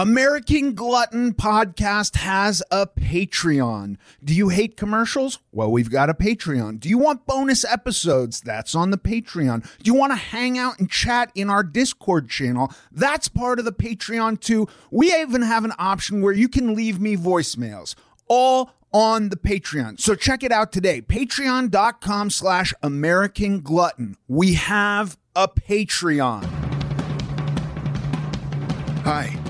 American Glutton Podcast has a Patreon. Do you hate commercials? Well, we've got a Patreon. Do you want bonus episodes? That's on the Patreon. Do you want to hang out and chat in our Discord channel? That's part of the Patreon too. We even have an option where you can leave me voicemails. All on the Patreon. So check it out today. Patreon.com slash American Glutton. We have a Patreon. Hi.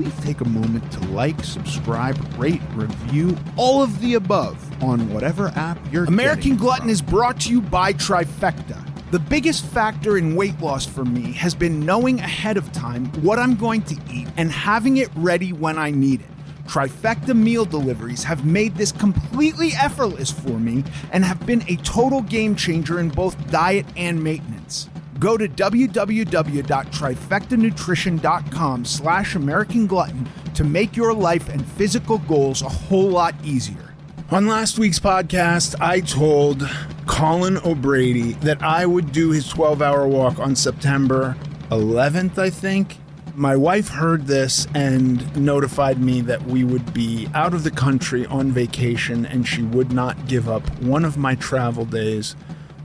please take a moment to like, subscribe, rate, review, all of the above on whatever app you're American Glutton from. is brought to you by Trifecta. The biggest factor in weight loss for me has been knowing ahead of time what I'm going to eat and having it ready when I need it. Trifecta meal deliveries have made this completely effortless for me and have been a total game changer in both diet and maintenance. Go to www.trifectanutrition.com slash American Glutton to make your life and physical goals a whole lot easier. On last week's podcast, I told Colin O'Brady that I would do his 12 hour walk on September 11th, I think. My wife heard this and notified me that we would be out of the country on vacation and she would not give up one of my travel days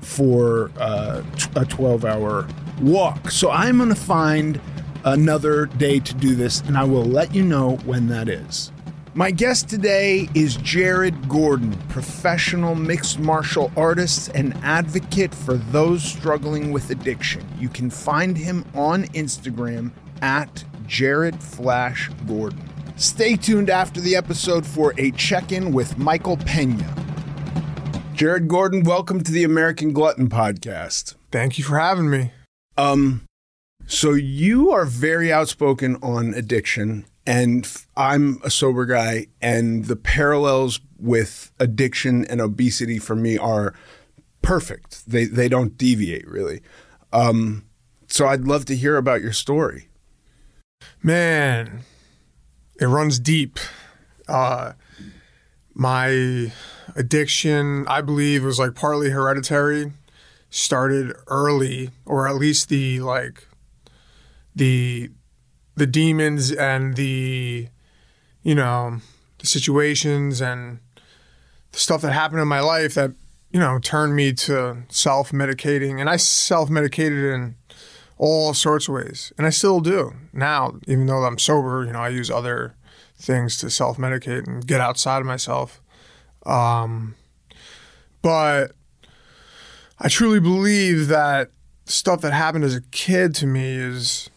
for uh, a 12 hour walk. So I'm going to find another day to do this, and I will let you know when that is. My guest today is Jared Gordon, professional mixed martial artist and advocate for those struggling with addiction. You can find him on Instagram at Jared Flash Gordon. Stay tuned after the episode for a check in with Michael Pena. Jared Gordon, welcome to the American Glutton podcast. Thank you for having me. Um, so you are very outspoken on addiction, and I'm a sober guy, and the parallels with addiction and obesity for me are perfect. They they don't deviate really. Um, so I'd love to hear about your story. Man, it runs deep. Uh, my addiction, I believe, was like partly hereditary. Started early, or at least the like the the demons and the you know the situations and the stuff that happened in my life that you know turned me to self medicating, and I self medicated in all sorts of ways, and I still do now, even though I'm sober. You know, I use other things to self medicate and get outside of myself. Um, but I truly believe that stuff that happened as a kid to me is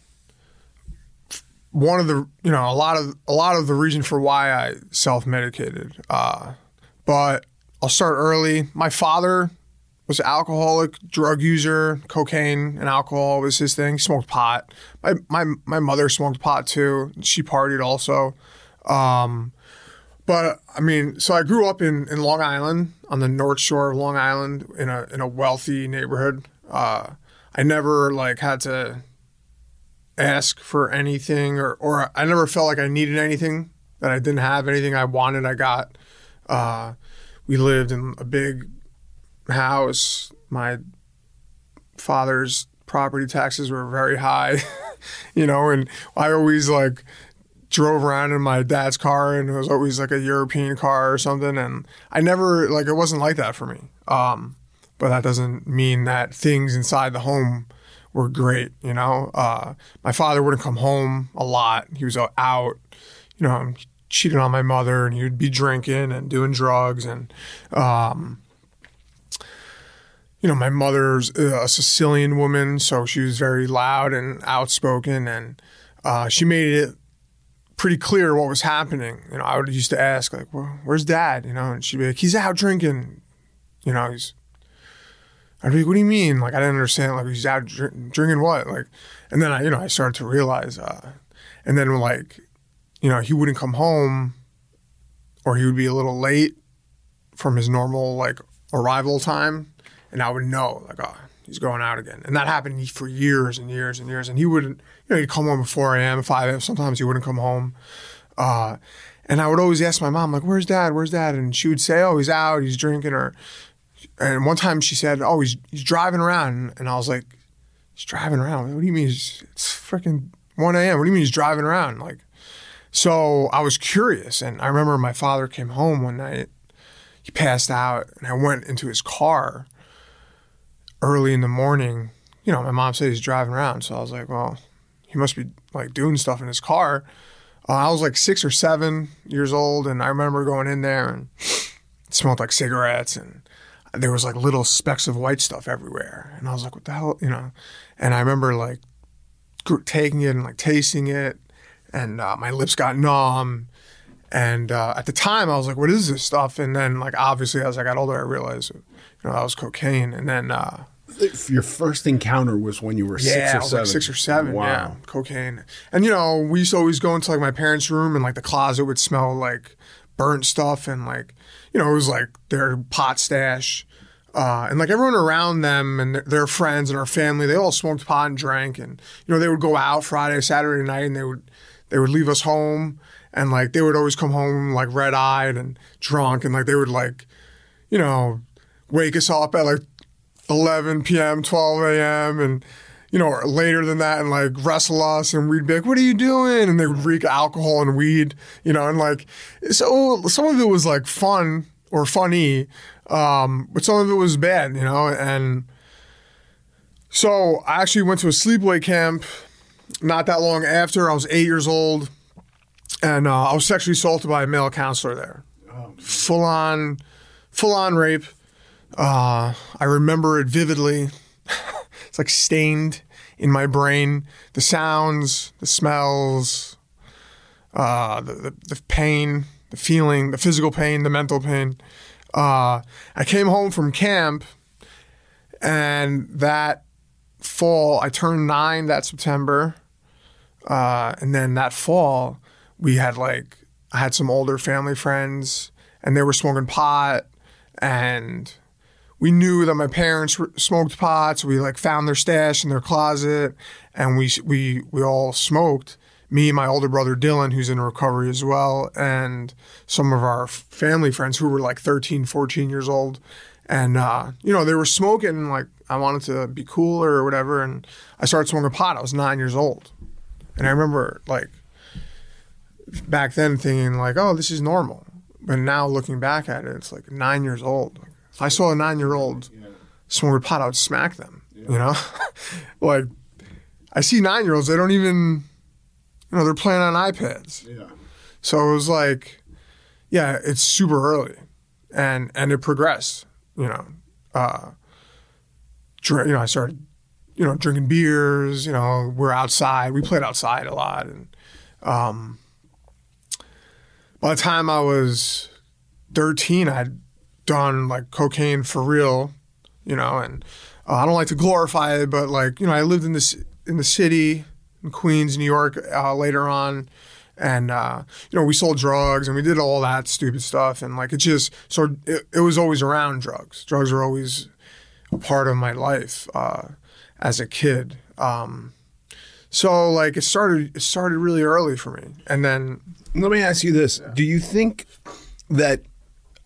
one of the you know a lot of a lot of the reason for why I self medicated. Uh, but I'll start early. My father was an alcoholic, drug user, cocaine and alcohol was his thing. He smoked pot. My my my mother smoked pot too. She partied also. Um, but I mean, so I grew up in, in Long Island on the North Shore of Long Island in a in a wealthy neighborhood. Uh, I never like had to ask for anything or or I never felt like I needed anything that I didn't have anything I wanted I got. Uh, we lived in a big house. My father's property taxes were very high, you know, and I always like drove around in my dad's car and it was always like a European car or something. And I never, like, it wasn't like that for me. Um, but that doesn't mean that things inside the home were great, you know. Uh, my father wouldn't come home a lot. He was out, you know, cheating on my mother and he would be drinking and doing drugs and, um, you know, my mother's a Sicilian woman, so she was very loud and outspoken, and uh, she made it pretty clear what was happening. You know, I would used to ask like, well, "Where's Dad?" You know, and she'd be like, "He's out drinking." You know, he's. I'd be like, "What do you mean?" Like I didn't understand. Like he's out dr- drinking what? Like, and then I, you know, I started to realize, uh, and then like, you know, he wouldn't come home, or he would be a little late from his normal like arrival time and I would know like, oh, he's going out again. And that happened for years and years and years. And he wouldn't, you know, he'd come home at 4 a.m., 5 a.m. Sometimes he wouldn't come home. Uh, and I would always ask my mom, like, where's dad? Where's dad? And she would say, oh, he's out, he's drinking. Or, and one time she said, oh, he's, he's driving around. And I was like, he's driving around? What do you mean? It's, it's freaking 1 a.m. What do you mean he's driving around? Like, so I was curious. And I remember my father came home one night. He passed out, and I went into his car early in the morning. You know, my mom said he's driving around, so I was like, well, he must be like doing stuff in his car. Uh, I was like six or seven years old, and I remember going in there and it smelled like cigarettes, and there was like little specks of white stuff everywhere, and I was like, what the hell, you know? And I remember like taking it and like tasting it, and uh, my lips got numb. And uh, at the time, I was like, "What is this stuff?" And then, like, obviously, as I got older, I realized you know, that was cocaine. And then uh, your first encounter was when you were yeah, six or seven. Like six or seven. Wow. Yeah, cocaine. And you know, we used to always go into like my parents' room, and like the closet would smell like burnt stuff, and like you know, it was like their pot stash. Uh, and like everyone around them and their friends and our family, they all smoked pot and drank, and you know they would go out Friday, Saturday night, and they would they would leave us home, and like they would always come home like red eyed and drunk, and like they would like, you know, wake us up at like 11 p.m., 12 a.m., and you know, or later than that, and like wrestle us, and we'd be like, "What are you doing?" And they would reek alcohol and weed, you know, and like, so some of it was like fun or funny, um, but some of it was bad, you know, and so I actually went to a sleepaway camp not that long after. I was eight years old, and uh, I was sexually assaulted by a male counselor there, full on, full on rape. Uh, I remember it vividly. it's like stained in my brain. The sounds, the smells, uh, the, the, the pain, the feeling, the physical pain, the mental pain. Uh, I came home from camp, and that fall, I turned nine that September. Uh, and then that fall, we had like, I had some older family friends, and they were smoking pot, and we knew that my parents smoked pot, we like found their stash in their closet, and we we we all smoked. Me, and my older brother Dylan, who's in recovery as well, and some of our family friends who were like 13, 14 years old, and uh, you know they were smoking. Like I wanted to be cooler or whatever, and I started smoking pot. I was nine years old, and I remember like back then thinking like, oh, this is normal. But now looking back at it, it's like nine years old. If I saw a nine year old smoking pot, I would smack them. You know, like I see nine year olds, they don't even, you know, they're playing on iPads. Yeah. So it was like, yeah, it's super early, and and it progressed. You know, uh, drink, you know, I started, you know, drinking beers. You know, we're outside. We played outside a lot, and um, by the time I was thirteen, I'd done like cocaine for real, you know, and uh, I don't like to glorify it, but like you know, I lived in this in the city in Queens, New York, uh, later on, and uh, you know, we sold drugs and we did all that stupid stuff, and like it just so it, it was always around drugs. Drugs were always a part of my life uh, as a kid. Um, so like it started it started really early for me, and then Let me ask you this: Do you think that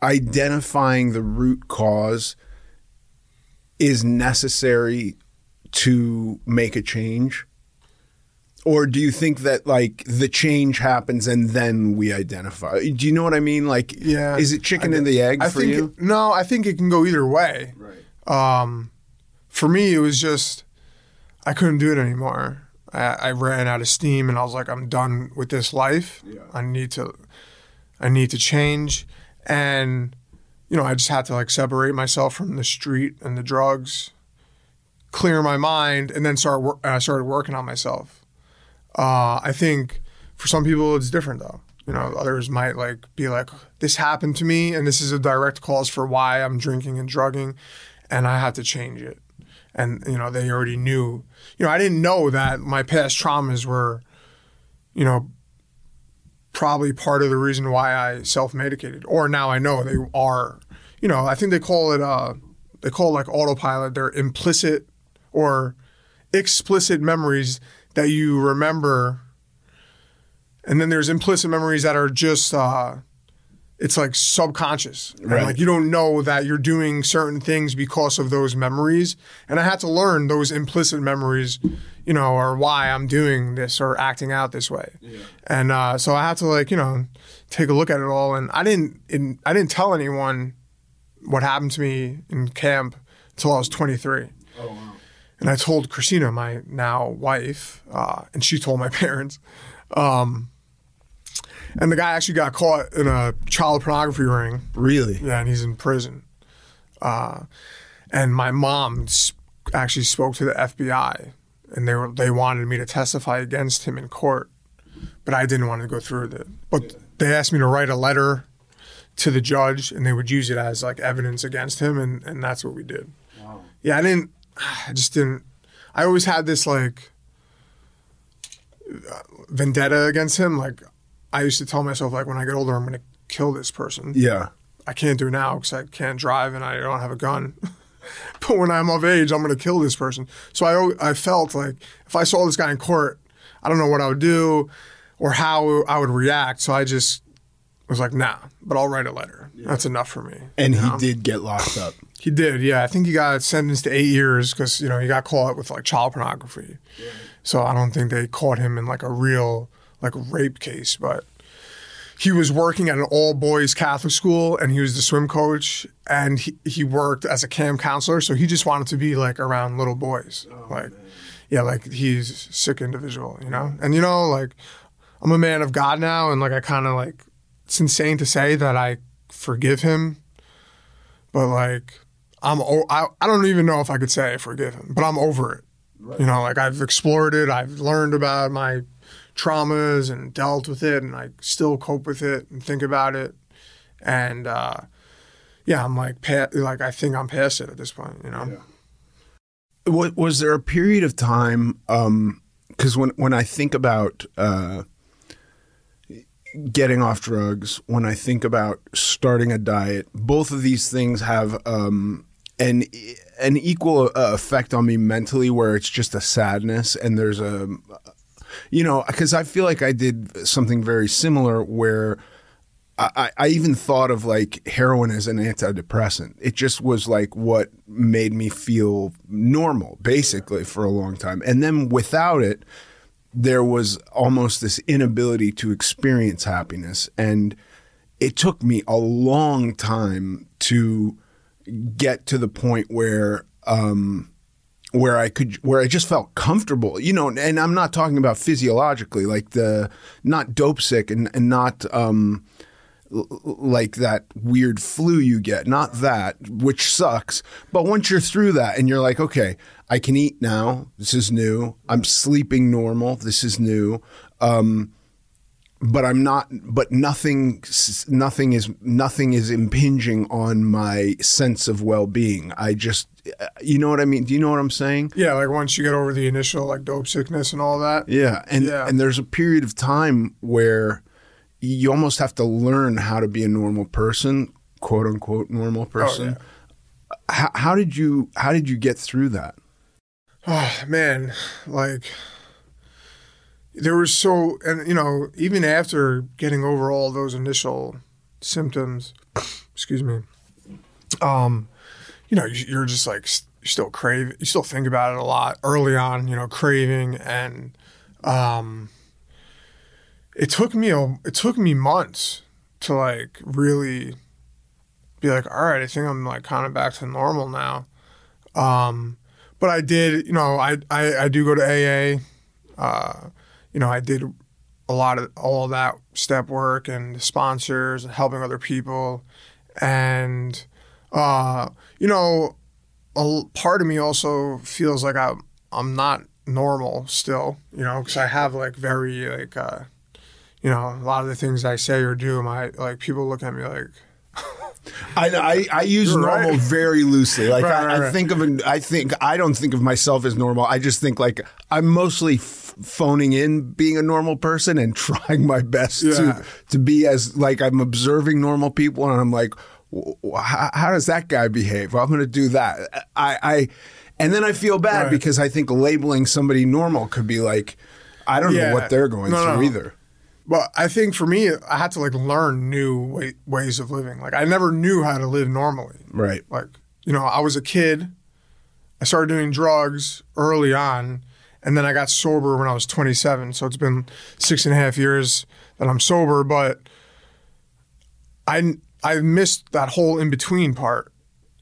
identifying the root cause is necessary to make a change? Or do you think that like the change happens and then we identify? Do you know what I mean? Like, Yeah. is it chicken I- and the egg I for think you? No, I think it can go either way. Right. Um, for me, it was just I couldn't do it anymore. I, I ran out of steam, and I was like, I'm done with this life. Yeah. I need to, I need to change, and you know, I just had to like separate myself from the street and the drugs, clear my mind, and then start. Wor- I started working on myself. Uh, I think for some people it's different though. You know, others might like be like, "This happened to me, and this is a direct cause for why I'm drinking and drugging, and I have to change it." And you know, they already knew. You know, I didn't know that my past traumas were, you know, probably part of the reason why I self-medicated. Or now I know they are. You know, I think they call it uh, they call it like autopilot. They're implicit or explicit memories that you remember and then there's implicit memories that are just uh it's like subconscious And, Right. like you don't know that you're doing certain things because of those memories and i had to learn those implicit memories you know or why i'm doing this or acting out this way Yeah. and uh so i had to like you know take a look at it all and i didn't in, i didn't tell anyone what happened to me in camp until i was 23 Oh. and I told Christina, my now wife, uh, and she told my parents. Um, and the guy actually got caught in a child pornography ring. Really? Yeah, and he's in prison. Uh, and my mom actually spoke to the FBI, and they were they wanted me to testify against him in court, but I didn't want to go through with it. But they asked me to write a letter to the judge, and they would use it as like evidence against him, and, and that's what we did. Wow. Yeah, I didn't. I just didn't. I always had this like uh, vendetta against him. Like I used to tell myself, like when I get older, I'm going to kill this person. Yeah. I can't do it now because I can't drive and I don't have a gun. but when I'm of age, I'm going to kill this person. So I, I felt like if I saw this guy in court, I don't know what I would do or how I would react. So I just was like, nah, but I'll write a letter. That's enough for me. And you he know? did get locked up. He did, yeah. I think he got sentenced to eight years because you know he got caught with like child pornography. So I don't think they caught him in like a real like a rape case, but he was working at an all boys Catholic school and he was the swim coach and he, he worked as a camp counselor. So he just wanted to be like around little boys, oh, like yeah, like he's a sick individual, you know. And you know, like I'm a man of God now, and like I kind of like it's insane to say that I forgive him, but like I'm o- I, I don't even know if I could say I forgive him, but I'm over it. You know, like I've explored it, I've learned about my traumas and dealt with it, and I still cope with it and think about it, and uh, yeah, I'm like pa- like I think I'm past it at this point. You know. Wa- was there a period of time because when when I think about uh, getting off drugs, when I think about starting a diet, both of these things have um, an an equal uh, effect on me mentally, where it's just a sadness and there's a you know because I feel like I did something very similar where. I, I even thought of like heroin as an antidepressant. It just was like what made me feel normal, basically, for a long time. And then without it, there was almost this inability to experience happiness. And it took me a long time to get to the point where um, where I could where I just felt comfortable, you know, and I'm not talking about physiologically, like the not dope sick and, and not um, l- like that weird flu you get, not that, which sucks. But once you're through that and you're like, okay, I can eat now. This is new. I'm sleeping normal. This is new. Um, but I'm not. But nothing, nothing is nothing is impinging on my sense of well being. I just, uh, you know what I mean. Do you know what I'm saying? Yeah, like once you get over the initial like dope sickness and all that. Yeah, and Yeah. and there's a period of time where you almost have to learn how to be a normal person, quote unquote normal oh, person. how, how did you How did you get through that? Oh man, like there was so, and you know, even after getting over all those initial symptoms, excuse me, um, you know, you- you're just like you still crave, you still think about it a lot early on, you know, craving and, um, it took me a, it took me months to like really be like, all right, I think I'm like kind of back to normal now. Um, but I did, you know, I, I, I do go to AA. Uh, you know, I did a lot of all that step work and sponsors and helping other people. And, uh, you know, a part of me also feels like I'm, I'm not normal still, you know, because I have like very, like, uh, you know, a lot of the things I say or do, my, like, people look at me like, I, I, I use You're normal right. very loosely. Like Right, I, right, I think of an, I think I don't think of myself as normal. I just think like I'm mostly phoning in being a normal person and trying my best Yeah. to to be as like I'm observing normal people and I'm like, "W- w- how, how does that guy behave? Well, I'm going to do that. I, I and then I feel bad Right. because I think labeling somebody normal could be like, I don't Yeah. know what they're going No, through no. either. Well, I think for me, I had to like learn new way, ways of living. Like I never knew how to live normally. Right. Like you know, I was a kid. I started doing drugs early on, and then I got sober when I was 27. So it's been six and a half years that I'm sober. But I I missed that whole in between part,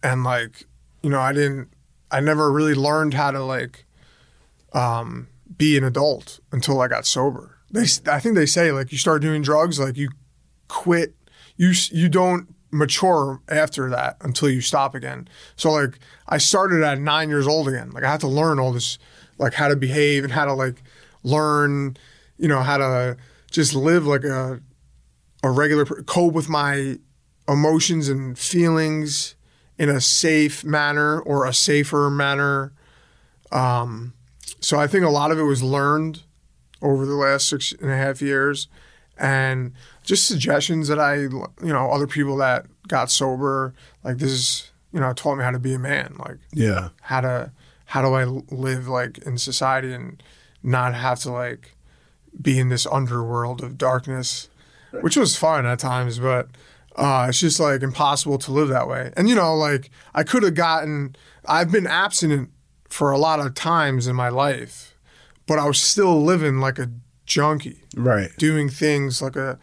and like you know, I didn't. I never really learned how to like um, be an adult until I got sober. They, I think they say like you start doing drugs, like you quit, you you don't mature after that until you stop again. So like I started at nine years old again. Like I had to learn all this, like how to behave and how to like learn, you know, how to just live like a a regular cope with my emotions and feelings in a safe manner or a safer manner. Um, so I think a lot of it was learned over the last six and a half years, and just suggestions that I, you know, other people that got sober, like this is, you know, taught me how to be a man, like Yeah. how to, how do I live like in society and not have to like be in this underworld of darkness, which was fun at times, but uh, it's just like impossible to live that way. And you know, like I could have gotten, I've been abstinent for a lot of times in my life, but I was still living like a junkie, Right. doing things like a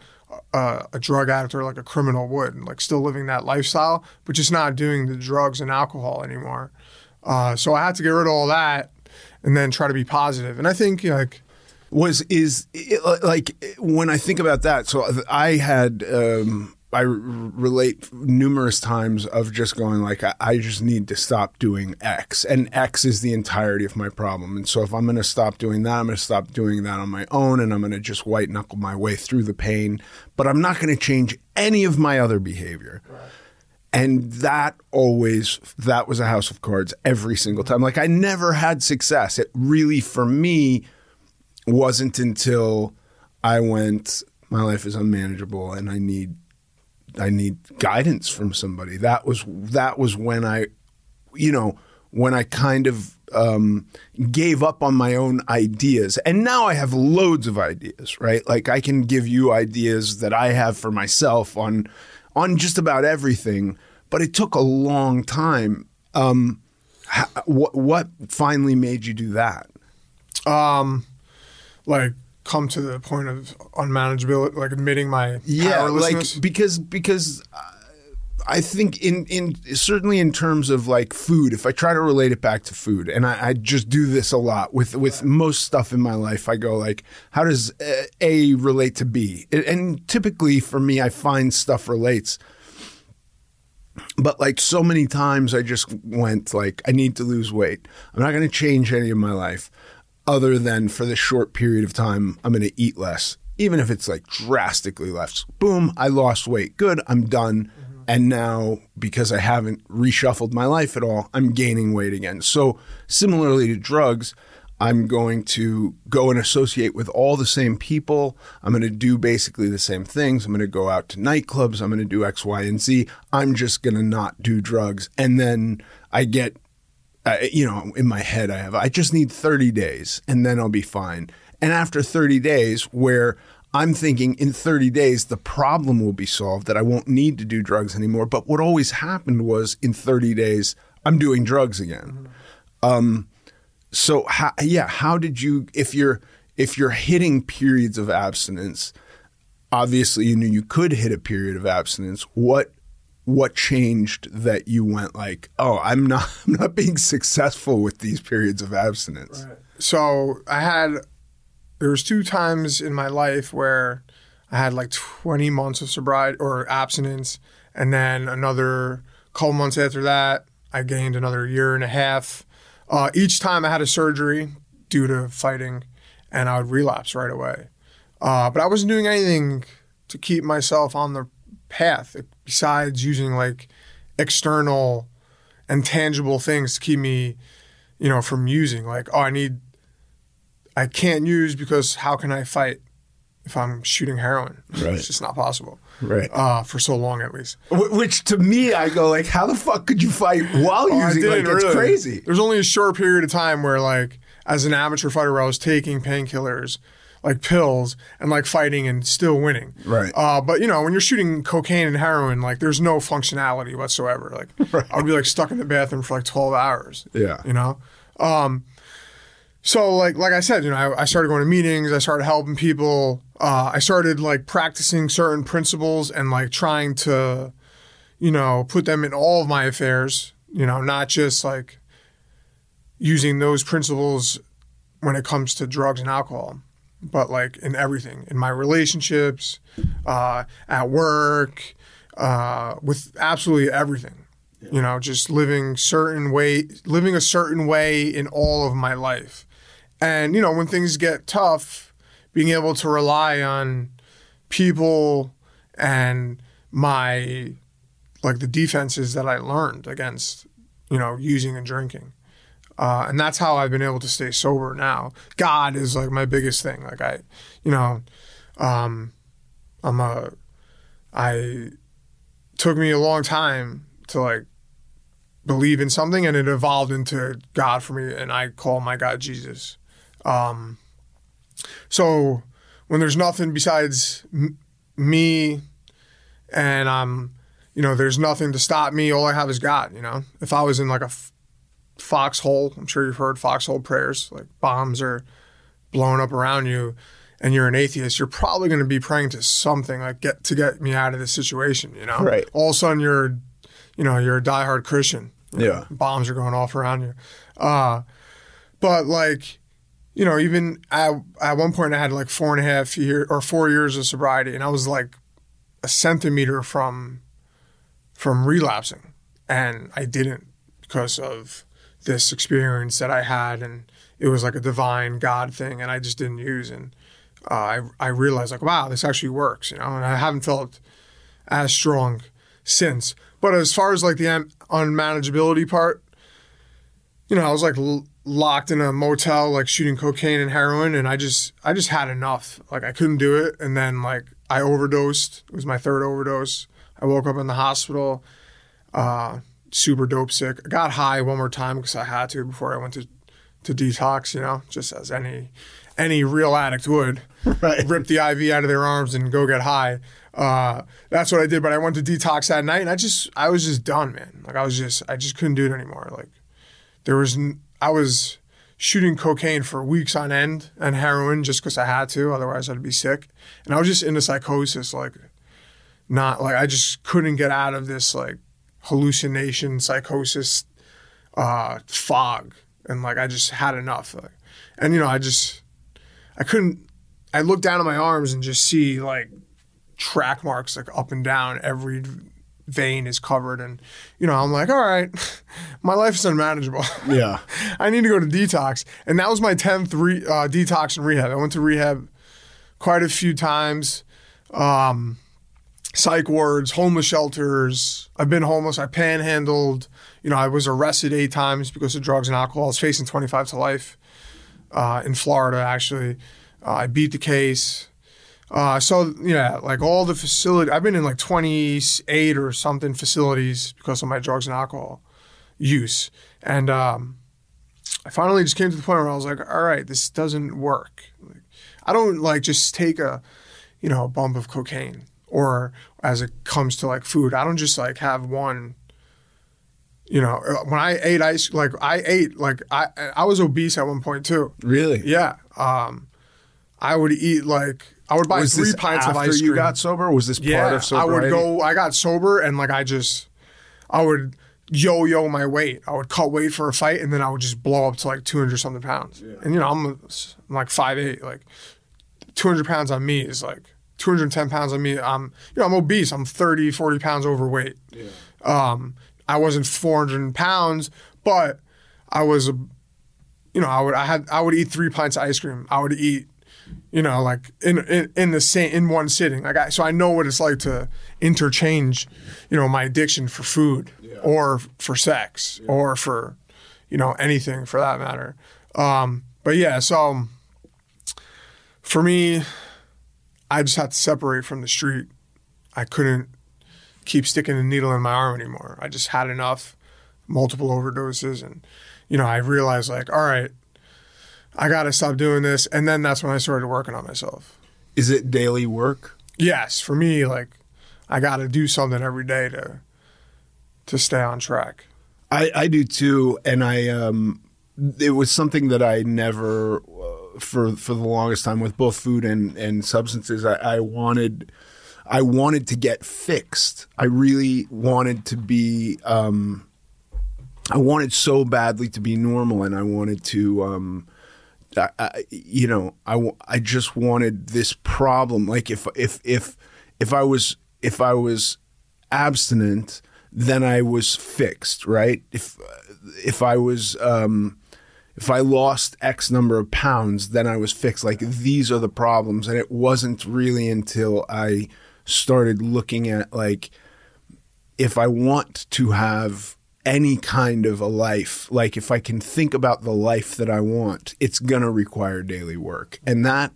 a, a drug addict or like a criminal would, and like still living that lifestyle, but just not doing the drugs and alcohol anymore. Uh, so I had to get rid of all that and then try to be positive. And I think like was is it, like when I think about that. So I had um, I r- relate numerous times of just going like I, I just need to stop doing X, and X is the entirety of my problem. And so if I'm going to stop doing that, I'm going to stop doing that on my own, and I'm going to just white knuckle my way through the pain. But I'm not going to change any of my other behavior. And that always, that was a house of cards every single time. Like I never had success. It really, for me, wasn't until I went, my life is unmanageable and I need, I need guidance from somebody. That was, that was when I, you know, when I kind of um, gave up on my own ideas. And now I have loads of ideas, right? Like I can give you ideas that I have for myself on on just about everything. But it took a long time. Um, ha- what what finally made you do that? um like come to the point of unmanageability, like admitting my Yeah, like because because uh, I think in in certainly in terms of like food, if I try to relate it back to food, and I, I just do this a lot with with most stuff in my life, I go like, how does uh, A relate to B? And- And typically for me, I find stuff relates. But like so many times, I just went like, I need to lose weight. I'm not going to change any of my life, other than for this short period of time, I'm going to eat less. even if it's like drastically less. Boom, I lost weight. Good, I'm done. And now, because I haven't reshuffled my life at all, I'm gaining weight again. So, similarly to drugs, I'm going to go and associate with all the same people. I'm going to do basically the same things. I'm going to go out to nightclubs. I'm going to do X, Y, and Z. I'm just going to not do drugs. And then I get, uh, you know, in my head, I have, I just need 30 days and then I'll be fine. And after 30 days, where I'm thinking in 30 days, the problem will be solved, that I won't need to do drugs anymore. But what always happened was in 30 days, I'm doing drugs again. Um, so how, yeah, how did you, if you're, if you're hitting periods of abstinence, obviously you knew you could hit a period of abstinence. What, what changed that you went like, oh, I'm not, I'm not being successful with these periods of abstinence? So I had there was two times in my life where I had like 20 months of sobriety or abstinence, and then another couple months after that, I gained another year and a half. Uh, each time I had a surgery due to fighting, and I would relapse right away. Uh, but I wasn't doing anything to keep myself on the path besides using like external and tangible things to keep me, you know, from using. Like, oh, I need I can't use because how can I fight if I'm shooting heroin? Right. It's just not possible. Right. Uh, for so long, at least. Wh- Which to me, I go like, how the fuck could you fight while Oh, I using? Like, didn't it's really. crazy. There's only a short period of time where, like, as an amateur fighter, where I was taking painkillers, like pills, and like fighting and still winning. Right. Uh, but you know, when you're shooting cocaine and heroin, like, there's no functionality whatsoever. Like, I would be like stuck in the bathroom for like 12 hours. Yeah. You know. Um, so like like I said, you know, I, I started going to meetings. I started helping people. Uh, I started like practicing certain principles and like trying to, you know, put them in all of my affairs. You know, not just like using those principles when it comes to drugs and alcohol, but like in everything, in my relationships, uh, at work, uh, with absolutely everything. You know, just living certain way, living a certain way in all of my life. And you know, when things get tough, being able to rely on people and my like the defenses that I learned against, you know, using and drinking. Uh, and that's how I've been able to stay sober now. God is like my biggest thing. Like I, you know, um, I'm a, I took me a long time to like believe in something, and it evolved into God for me, and I call my God Jesus. Um, so when there's nothing besides m- me, and I'm, you know, there's nothing to stop me. All I have is God. You know, if I was in like a f- foxhole, I'm sure you've heard foxhole prayers, like bombs are blowing up around you, and you're an atheist, you're probably going to be praying to something like get to get me out of this situation. You know, Right. All of a sudden, you're, you know, you're a diehard Christian. You know, Yeah. bombs are going off around you. Uh, but like, you know, even at, at one point I had like four and a half year or four years of sobriety, and I was like a centimeter from from relapsing, and I didn't because of this experience that I had, and it was like a divine God thing, and I just didn't use, and uh, I I realized like wow, this actually works, you know, and I haven't felt as strong since. But as far as like the un- unmanageability part, you know, I was like l- locked in a motel, like shooting cocaine and heroin, and I just, I just had enough. Like I couldn't do it, and then like I overdosed. It was my third overdose. I woke up in the hospital, uh, super dope sick. I got high one more time because I had to before I went to, to detox. You know, just as any, any real addict would. Right. Rip the IV out of their arms and go get high. Uh, that's what I did. But I went to detox that night, and I just, I was just done, man. Like I was just, I just couldn't do it anymore. Like there was n- I was shooting cocaine for weeks on end and heroin just because I had to, otherwise I'd be sick. And I was just into psychosis, like not like I just couldn't get out of this like hallucination, psychosis, uh, fog, and like I just had enough. Like, and you know, I just I couldn't. I looked down at my arms and just see like track marks like up and down every vein is covered and you know i'm like all right my life is unmanageable Yeah. i need to go to detox and that was my 10th re- uh, detox and rehab i went to rehab quite a few times. Um, psych wards, homeless shelters. I've been homeless. I panhandled. You know, I was arrested eight times because of drugs and alcohol. I was facing 25 to life uh, in Florida, actually. Uh, I beat the case. Uh, so, yeah, like all the facility, I've been in like 28 or something facilities because of my drugs and alcohol use. And um, I finally just came to the point where I was like, all right, this doesn't work. Like, I don't like just take a, you know, a bump of cocaine or as it comes to like food, I don't just like have one. You know, uh, when I ate ice, like I ate, like I I was obese at one point too. Really? Yeah. Um, I would eat like I would buy was three pints of ice cream. you got sober? Was this yeah, part of sober? I would go. I got sober and like I just, I would yo-yo my weight. I would cut weight for a fight and then I would just blow up to like two hundred something pounds. And you know I'm, I'm like five eight, like two hundred pounds on me is like 210 pounds on me. I'm, you know, I'm obese. I'm 30, 40 pounds overweight. Um, I wasn't 400 pounds, but I was, a, you know, I would, I had, I would eat three pints of ice cream. I would eat, you know, like in, in, in the same, in one sitting. Like I, so I know what it's like to interchange, you know, my addiction for food or for sex or for, you know, anything for that matter. Um, but yeah, so for me, I just had to separate from the street. I couldn't keep sticking a needle in my arm anymore. I just had enough, multiple overdoses, and you know, I realized like, all right, I got to stop doing this. And then that's when I started working on myself. Is it daily work? Yes, for me, like, I got to do something every day to to stay on track. I, I do too, and I um, it was something that I never uh, for for the longest time with both food and and substances. I, I wanted I wanted to get fixed. I really wanted to be. Um, I wanted so badly to be normal, and I wanted to. Um, I, you know, I, I just wanted this problem. Like if if if if I was if I was abstinent, then I was fixed, right? If if I was um, if I lost X number of pounds, then I was fixed. Like these are the problems, and it wasn't really until I started looking at like if I want to have any kind of a life, like if I can think about the life that I want, it's gonna require daily work, and that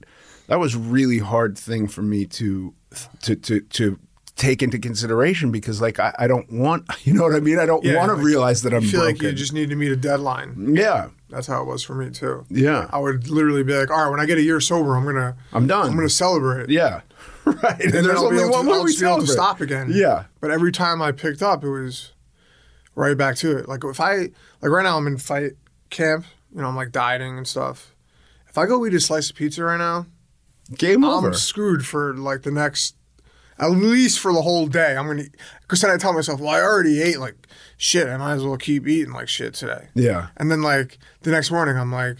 that was really hard thing for me to to to to take into consideration because like I, I don't want you know what I mean I don't Yeah, want to like, realize that I'm feel broken. like you just need to meet a deadline. yeah That's how it was for me too. yeah I would literally be like, all right, when I get a year sober, I'm gonna, I'm done. I'm gonna celebrate. yeah right and then there's I'll be only able one to, way I'll we be able to stop again. yeah But every time I picked up, it was right back to it. Like if I like right now, I'm in fight camp. You know, I'm like dieting and stuff. If I go eat a slice of pizza right now, game over I'm screwed for like the next, at least for the whole day. I'm gonna because then I tell myself, well, I already ate like shit. I might as well keep eating like shit today. yeah And then like the next morning, I'm like,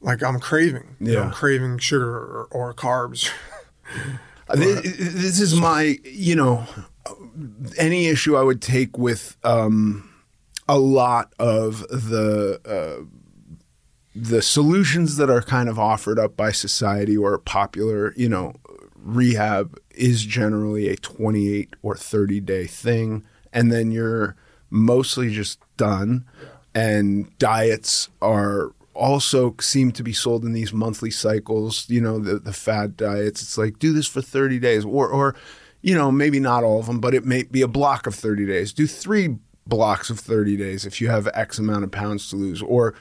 like I'm craving. You know, Yeah. I'm craving sugar or, or carbs. This, this is my, you know, any issue I would take with um, a lot of the uh, the solutions that are kind of offered up by society or popular, you know, rehab is generally a 28 or 30 day thing, and then you're mostly just done. And diets are also seem to be sold in these monthly cycles. You know, the the fad diets. It's like do this for 30 days, or or you know maybe not all of them, but it may be a block of 30 days. Do three blocks of 30 days if you have X amount of pounds to lose, or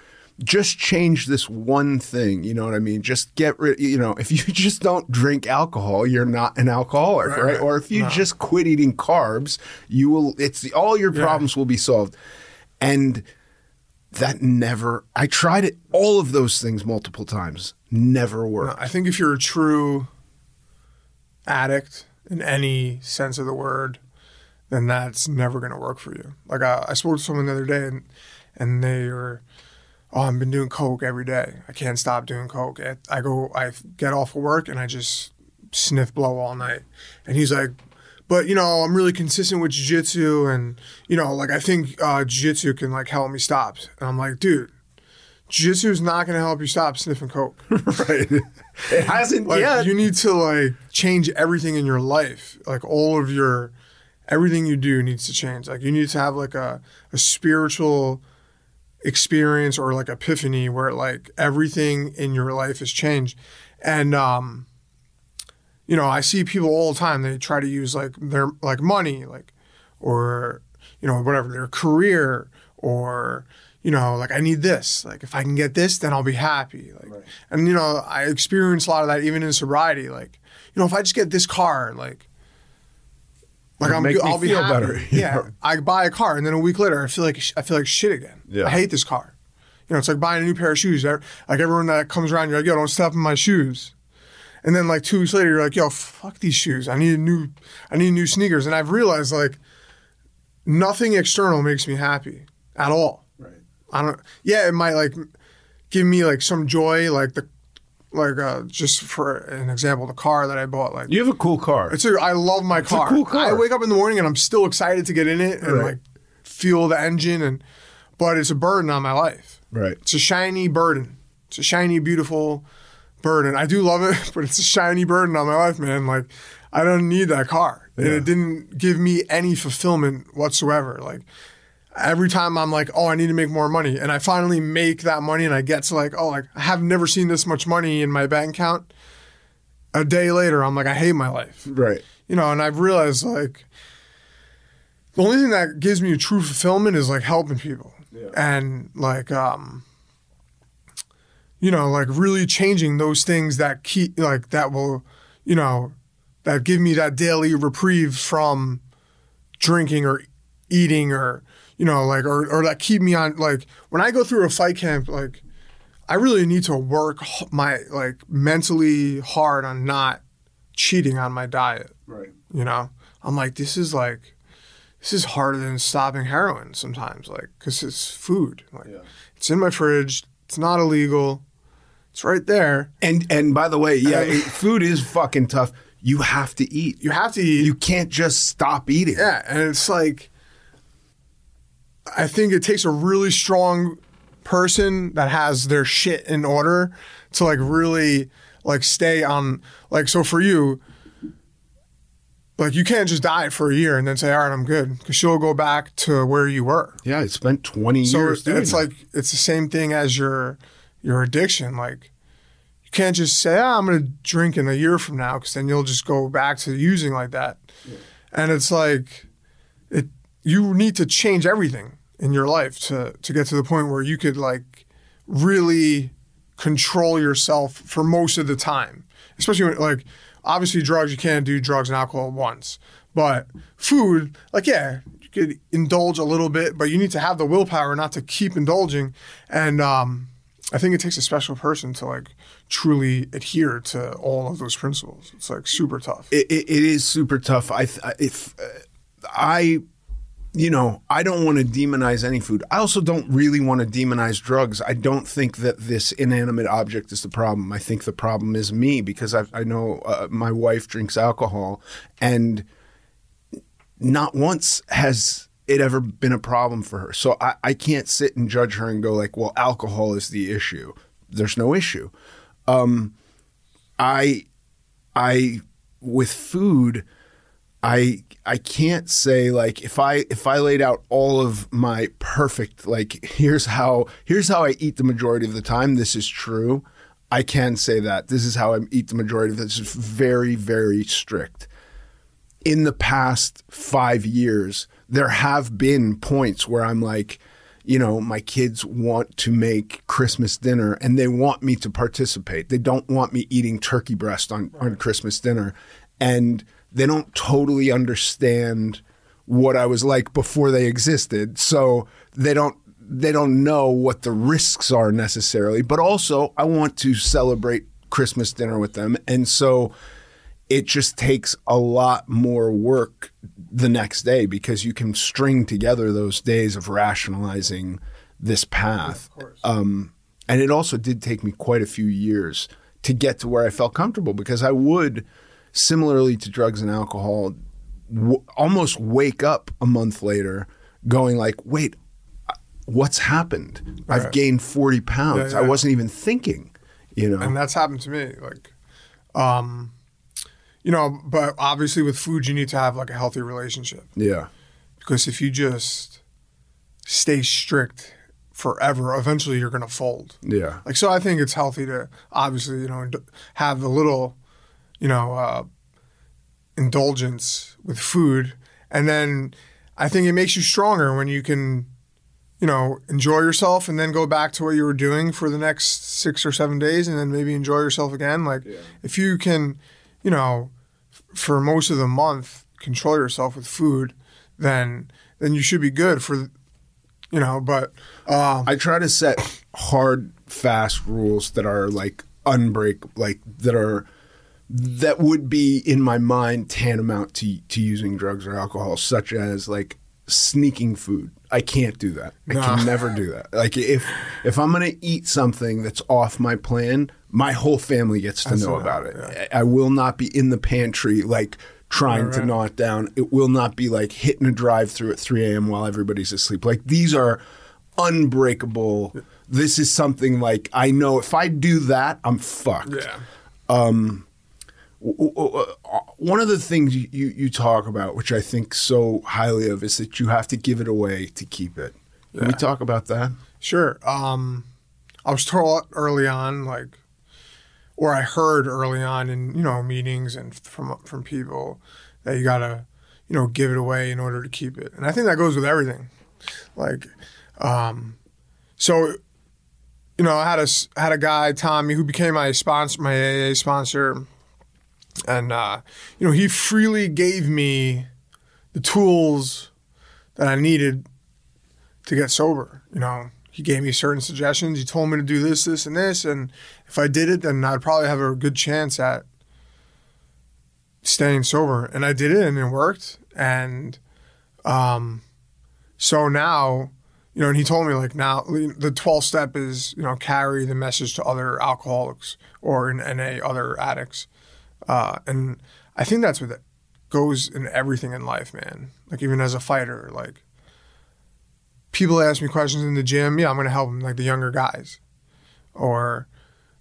just change this one thing. You know what I mean? Just get rid. You know, if you just don't drink alcohol, you're not an alcoholic, right? right. Or if you just quit eating carbs, you will. It's all your problems will be solved, and that never. I tried it. All of those things multiple times. Never worked. I think if you're a true addict in any sense of the word, then that's never going to work for you. Like I, I spoke to someone the other day, and and they were, oh, I've been doing coke every day. I can't stop doing coke. I- I go, I get off of work and I just sniff blow all night. And he's like, but you know, I'm really consistent with jiu-jitsu, and you know, like I think uh, jiu-jitsu can like help me stop. And I'm like, dude, jiu-jitsu is not going to help you stop sniffing coke. right. It hasn't Like yet. you need to like change everything in your life. Like all of your everything you do needs to change. Like you need to have like a, a spiritual experience or like epiphany where like everything in your life has changed. And um you know, I see people all the time they try to use like their like money like or you know whatever their career or you know like I need this like if I can get this then I'll be happy like and you know I experience a lot of that even in sobriety like you know if I just get this car like like It'll I'm, I'll be feel happy. better. yeah I buy a car and then a week later I feel like I feel like shit again Yeah. I hate this car you know it's like buying a new pair of shoes like everyone that comes around you're like yo don't step in my shoes and then like two weeks later, you're like, yo, fuck these shoes. I need a new I need new sneakers. And I've realized like nothing external makes me happy at all. I don't yeah, it might like give me like some joy, like the like uh just for an example, the car that I bought, like You have a cool car. it's a, I love my a car. cool car. I wake up in the morning and I'm still excited to get in it and Right. like feel the engine and but it's a burden on my life. right. It's a shiny burden. It's a shiny, beautiful burden. I do love it, but it's a shiny burden on my life, man. Like, I don't need that car. And it didn't give me any fulfillment whatsoever. Like, every time I'm like, oh, I need to make more money. And I finally make that money and I get to like, oh, like, I have never seen this much money in my bank account. A day later, I'm like, I hate my life Right. you know, and I've realized like the only thing that gives me true fulfillment is like helping people and like um you know like really changing those things that keep like that will you know that give me that daily reprieve from drinking or eating or you know like or or that keep me on like when I go through a fight camp like I really need to work my like mentally hard on not cheating on my diet Right. you know i'm like this is like this is harder than stopping heroin sometimes like because it's food like Yeah. it's in my fridge it's not illegal it's right there And and by the way, yeah, it- food is fucking tough. You have to eat. you have to eat You can't just stop eating. yeah and it's like i think it takes a really strong person that has their shit in order to like really like stay on like so for you like you can't just diet for a year and then say all right i'm good because you'll go back to where you were. Yeah, I spent 20 so years doing it's that. like it's the same thing as your your addiction like you can't just say ah, i'm gonna drink in a year from now because then you'll just go back to using like that. And it's like it you need to change everything in your life to to get to the point where you could like really control yourself for most of the time. Especially when like obviously drugs you can't do drugs and alcohol at once but food like yeah you could indulge a little bit but you need to have the willpower not to keep indulging. And um i think it takes a special person to like truly adhere to all of those principles. It's like super tough. It, it, it is super tough. I if uh, I, you know, I don't want to demonize any food. I also don't really want to demonize drugs. I don't think that this inanimate object is the problem. I think the problem is me because I, I know uh, my wife drinks alcohol, and not once has it ever been a problem for her. So I, I can't sit and judge her and go like, well, alcohol is the issue. There's no issue. Um, I I with food, I I can't say like if I if I laid out all of my perfect like here's how here's how I eat the majority of the time. This is true. I can say that this is how I eat the majority of this is very very strict. In the past five years, there have been points where I'm like, you know, my kids want to make Christmas dinner and they want me to participate. They don't want me eating turkey breast on, on Christmas dinner. And they don't totally understand what I was like before they existed. So they don't they don't know what the risks are necessarily. But also I want to celebrate Christmas dinner with them. And so it just takes a lot more work the next day because you can string together those days of rationalizing this path. Um, and it also did take me quite a few years to get to where I felt comfortable because I would, similarly to drugs and alcohol, w- almost wake up a month later going like, wait, what's happened? I've Right. gained 40 pounds. Yeah, I wasn't even thinking, you know? and that's happened to me. Like, um, you know, but obviously with food, you need to have like a healthy relationship yeah. because if you just stay strict forever, eventually you're gonna fold. Yeah. Like, so I think it's healthy to obviously, you know, have a little, you know, uh, indulgence with food. And then I think it makes you stronger when you can, you know, enjoy yourself and then go back to what you were doing for the next six or seven days and then maybe enjoy yourself again. Like, if you can, you know, f- for most of the month, control yourself with food, then then you should be good for, you know, but um, I try to set hard, fast rules that are like unbreak, like that are that would be in my mind tantamount to to using drugs or alcohol, such as like sneaking food. I can't do that. I can never do that. Like if if I'm gonna eat something that's off my plan, my whole family gets to That's know about it. yeah. I I will not be in the pantry like trying Right, to gnaw it down. It will not be like hitting a drive through at 3 a.m. while everybody's asleep. Like these are unbreakable. This is something like I know if I do that, I'm fucked. yeah. W- One of the things you, you, talk about, which I think so highly of, is that you have to give it away to keep it. Can we talk about that? Sure. Um, I was taught early on, like, or I heard early on in you know meetings and from from people that you gotta, you know, give it away in order to keep it, and I think that goes with everything. Like, um, so, you know, I had a had a guy Tommy who became my sponsor, my AA sponsor, and uh, you know he freely gave me the tools that I needed to get sober. You know, he gave me certain suggestions. He told me to do this, this, and this, and if I did it, then I'd probably have a good chance at staying sober. And I did it, and it worked. And um, so now, you know, and he told me like now the twelfth step is you know carry the message to other alcoholics or in NA other addicts, uh, and I think that's what that goes in everything in life, man. Like even as a fighter, like people ask me questions in the gym, yeah, I'm gonna help them, like the younger guys. Or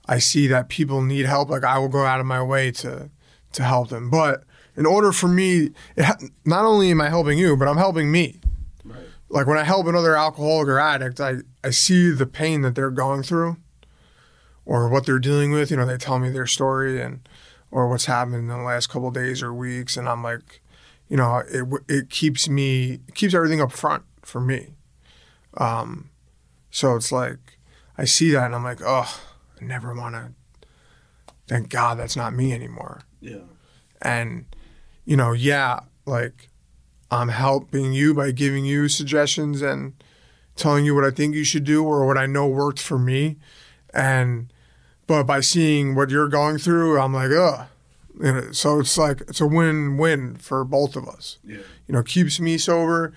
I see that people need help, like I will go out of my way to to help them. But in order for me, it ha- not only am I helping you, but I'm helping me. Right. Like when I help another alcoholic or addict, I, I see the pain that they're going through or what they're dealing with. You know, they tell me their story and or what's happened in the last couple of days or weeks, and I'm like, you know, it it keeps me it keeps everything up front for me. Um, so it's like I see that and I'm like, oh, I never want to. Thank God that's not me anymore. Yeah. And you know, yeah, like I'm helping you by giving you suggestions and telling you what I think you should do or what I know worked for me. And but by seeing what you're going through, I'm like, ugh. You know, so it's like it's a win-win for both of us. Yeah. You know, keeps me sober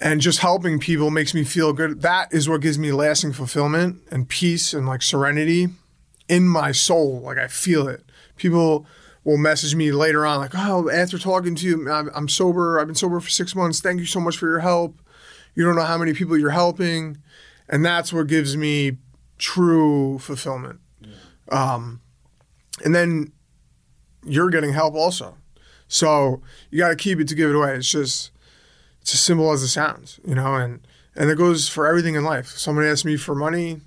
and just helping people makes me feel good. That is what gives me lasting fulfillment and peace and like serenity in my soul. Like I feel it. People will message me later on, like, "Oh, after talking to you, I'm, I'm sober. I've been sober for six months. Thank you so much for your help. You don't know how many people you're helping," and that's what gives me true fulfillment. Um, and then you're getting help also. So you got to keep it to give it away. It's just it's as simple as it sounds, you know, and and it goes for everything in life. Someone asked me for money,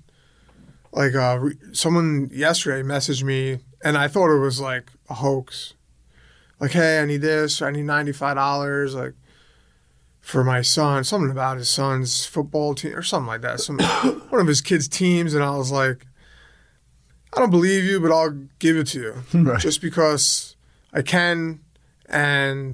like uh, re- someone yesterday messaged me, and I thought it was like a hoax. Like, hey, I need this. I need ninety five dollars. Like for my son, something about his son's football team or something like that. Some one of his kids' teams, and I was like, I don't believe you, but I'll give it to you Right. just because I can. And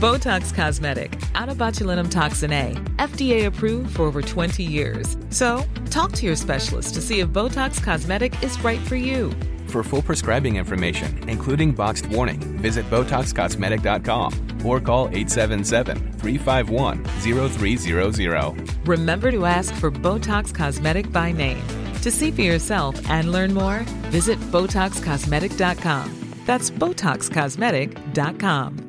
Botox Cosmetic, out of botulinum toxin A, FDA approved for over 20 years. So, talk to your specialist to see if Botox Cosmetic is right for you. For full prescribing information, including boxed warning, visit BotoxCosmetic.com or call 877-351-0300. Remember to ask for Botox Cosmetic by name. To see for yourself and learn more, visit BotoxCosmetic.com. That's BotoxCosmetic.com.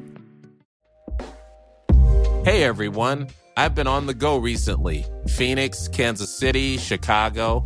Hey everyone, I've been on the go recently Phoenix, Kansas City, Chicago.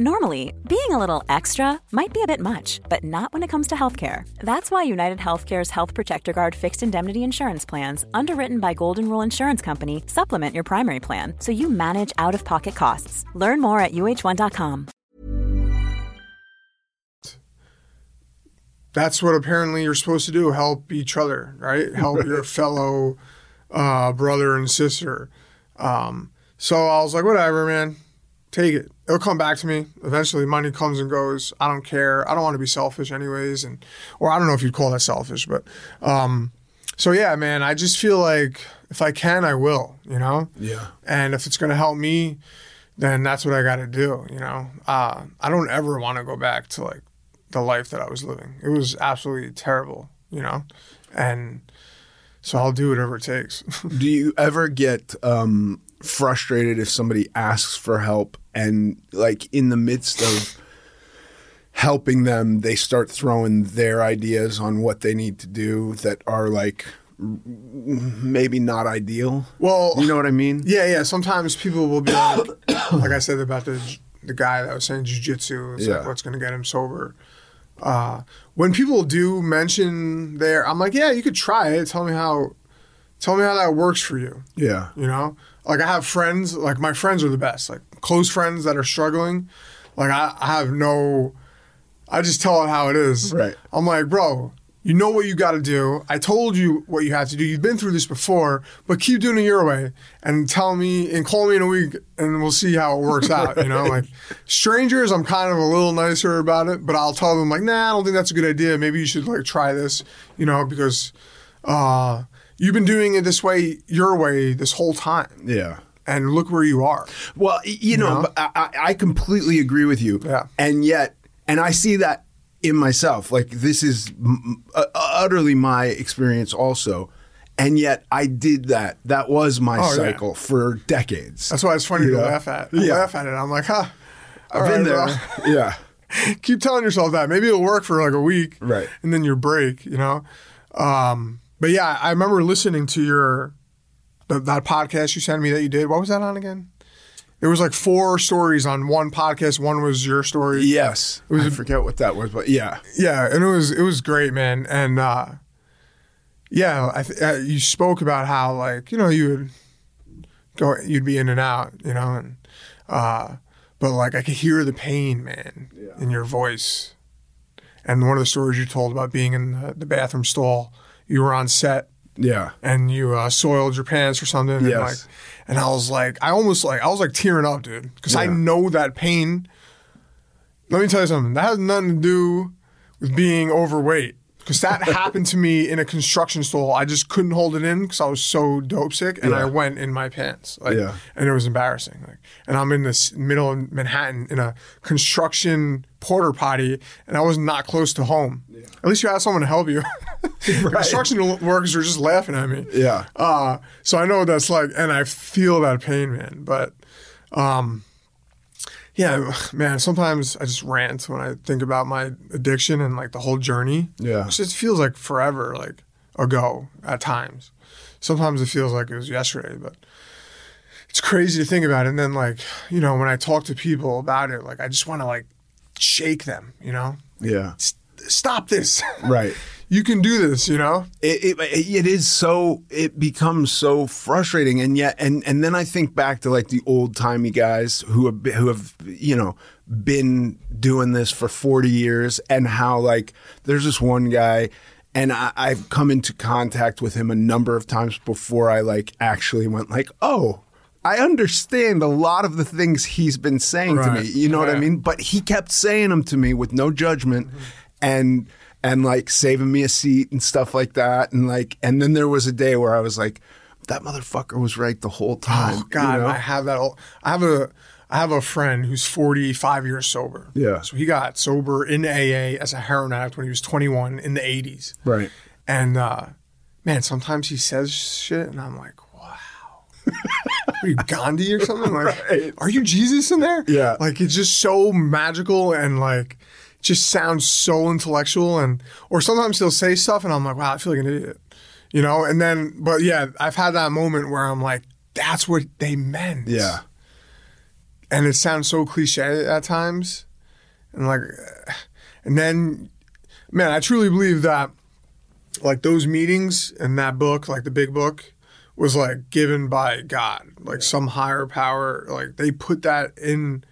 Normally, being a little extra might be a bit much, but not when it comes to healthcare. That's why United Healthcare's Health Protector Guard fixed indemnity insurance plans, underwritten by Golden Rule Insurance Company, supplement your primary plan so you manage out of pocket costs. Learn more at uhone.com. That's what apparently you're supposed to do help each other, right? Help your fellow uh, brother and sister. Um, so I was like, whatever, man, take it. It'll come back to me eventually. Money comes and goes. I don't care. I don't want to be selfish, anyways, and or I don't know if you'd call that selfish, but um, so yeah, man. I just feel like if I can, I will. You know. Yeah. And if it's gonna help me, then that's what I got to do. You know. Uh, I don't ever want to go back to like the life that I was living. It was absolutely terrible. You know, and so I'll do whatever it takes. Do you ever get um, frustrated if somebody asks for help and, like, in the midst of helping them, they start throwing their ideas on what they need to do that are, like, maybe not ideal? well, You know what I mean? Yeah, yeah. Sometimes people will be like, like I said about the the guy that was saying jujitsu. It's Yeah. like what's going to get him sober. Uh, when people do mention their, I'm like, yeah, you could try it. Tell me how, tell me how that works for you. Yeah. You know, like I have friends, like my friends are the best, like close friends that are struggling. Like I, I have no, I just tell it how it is. Right. I'm like, bro, you know what you got to do. I told you what you have to do. You've been through this before, but keep doing it your way and tell me and call me in a week and we'll see how it works out. You know, like strangers, I'm kind of a little nicer about it, but I'll tell them like, nah, I don't think that's a good idea. Maybe you should like try this, you know, because uh, you've been doing it this way, your way, this whole time, Yeah. and look where you are. Well, y- you know, know? I, I completely agree with you. Yeah. And yet, and I see that in myself. Like this is m- utterly my experience also. And yet, I did that. That was my Oh, yeah. cycle for decades. That's why it's funny to Yeah. laugh at. I Yeah. laugh at it. I'm like, huh. I've been right, there. well, yeah. keep telling yourself that. Maybe it'll work for like a week, Right. And then you break, you know. Um, but yeah, I remember listening to your that podcast you sent me that you did. What was that on again? It was like four stories on one podcast. One was your story. Yes. was I forget what that was, but yeah. Yeah, and it was it was great, man. And uh, yeah, I th- uh, you spoke about how like you know you would go, you'd be in and out, you know, and uh, but like I could hear the pain, man, in your voice. And one of the stories you told about being in the, the bathroom stall, you were on set Yeah. and you uh, soiled your pants or something. And Yes. like, and I was like, I almost like, I was like tearing up, dude, because I know that pain. Let me tell you something. That has nothing to do with being overweight. Because that happened to me in a construction stall. I just couldn't hold it in because I was so dope sick, and I went in my pants. Like, Yeah. and it was embarrassing. Like, and I'm in this middle of Manhattan in a construction porta potty, and I was not close to home. Yeah. At least you had someone to help you. The Construction workers are just laughing at me. Yeah. Uh, so I know what that's like, and I feel that pain, man. But, um, yeah, man. Sometimes I just rant when I think about my addiction and like the whole journey. Yeah. it just feels like forever, like ago at times. Sometimes it feels like it was yesterday, but it's crazy to think about. It. And then, like you know, when I talk to people about it, like I just want to like shake them. You know, Yeah. S- stop this. Right. You can do this. You know. it, it, it is so it becomes so frustrating and yet and and then i think back to like the old timey guys who have been, who have you know been doing this for 40 years and how like there's this one guy and I, I've come into contact with him a number of times before I like actually went like, oh, I understand a lot of the things he's been saying to me. You know what I mean? But he kept saying them to me with no judgment mm-hmm. and and like saving me a seat and stuff like that. And like and then there was a day where I was like, that motherfucker was right the whole time. Oh God, you know? I have that. All, I have a I have a friend who's 45 years sober. Yeah. So he got sober in AA as a heroin addict when he was 21 in the 80s. Right. And uh, man, sometimes he says shit, and I'm like, wow. are you Gandhi or something? Like, are you Jesus in there? Yeah. Like it's just so magical and like just sounds so intellectual and or sometimes he'll say stuff and I'm like, wow, I feel like an idiot. You know? And then but yeah, I've had that moment where I'm like, that's what they meant. Yeah. And it sounds so cliche at times. And like and then man, I truly believe that like those meetings and that book, like the big book, was like given by God, like some higher power. Like they put that in,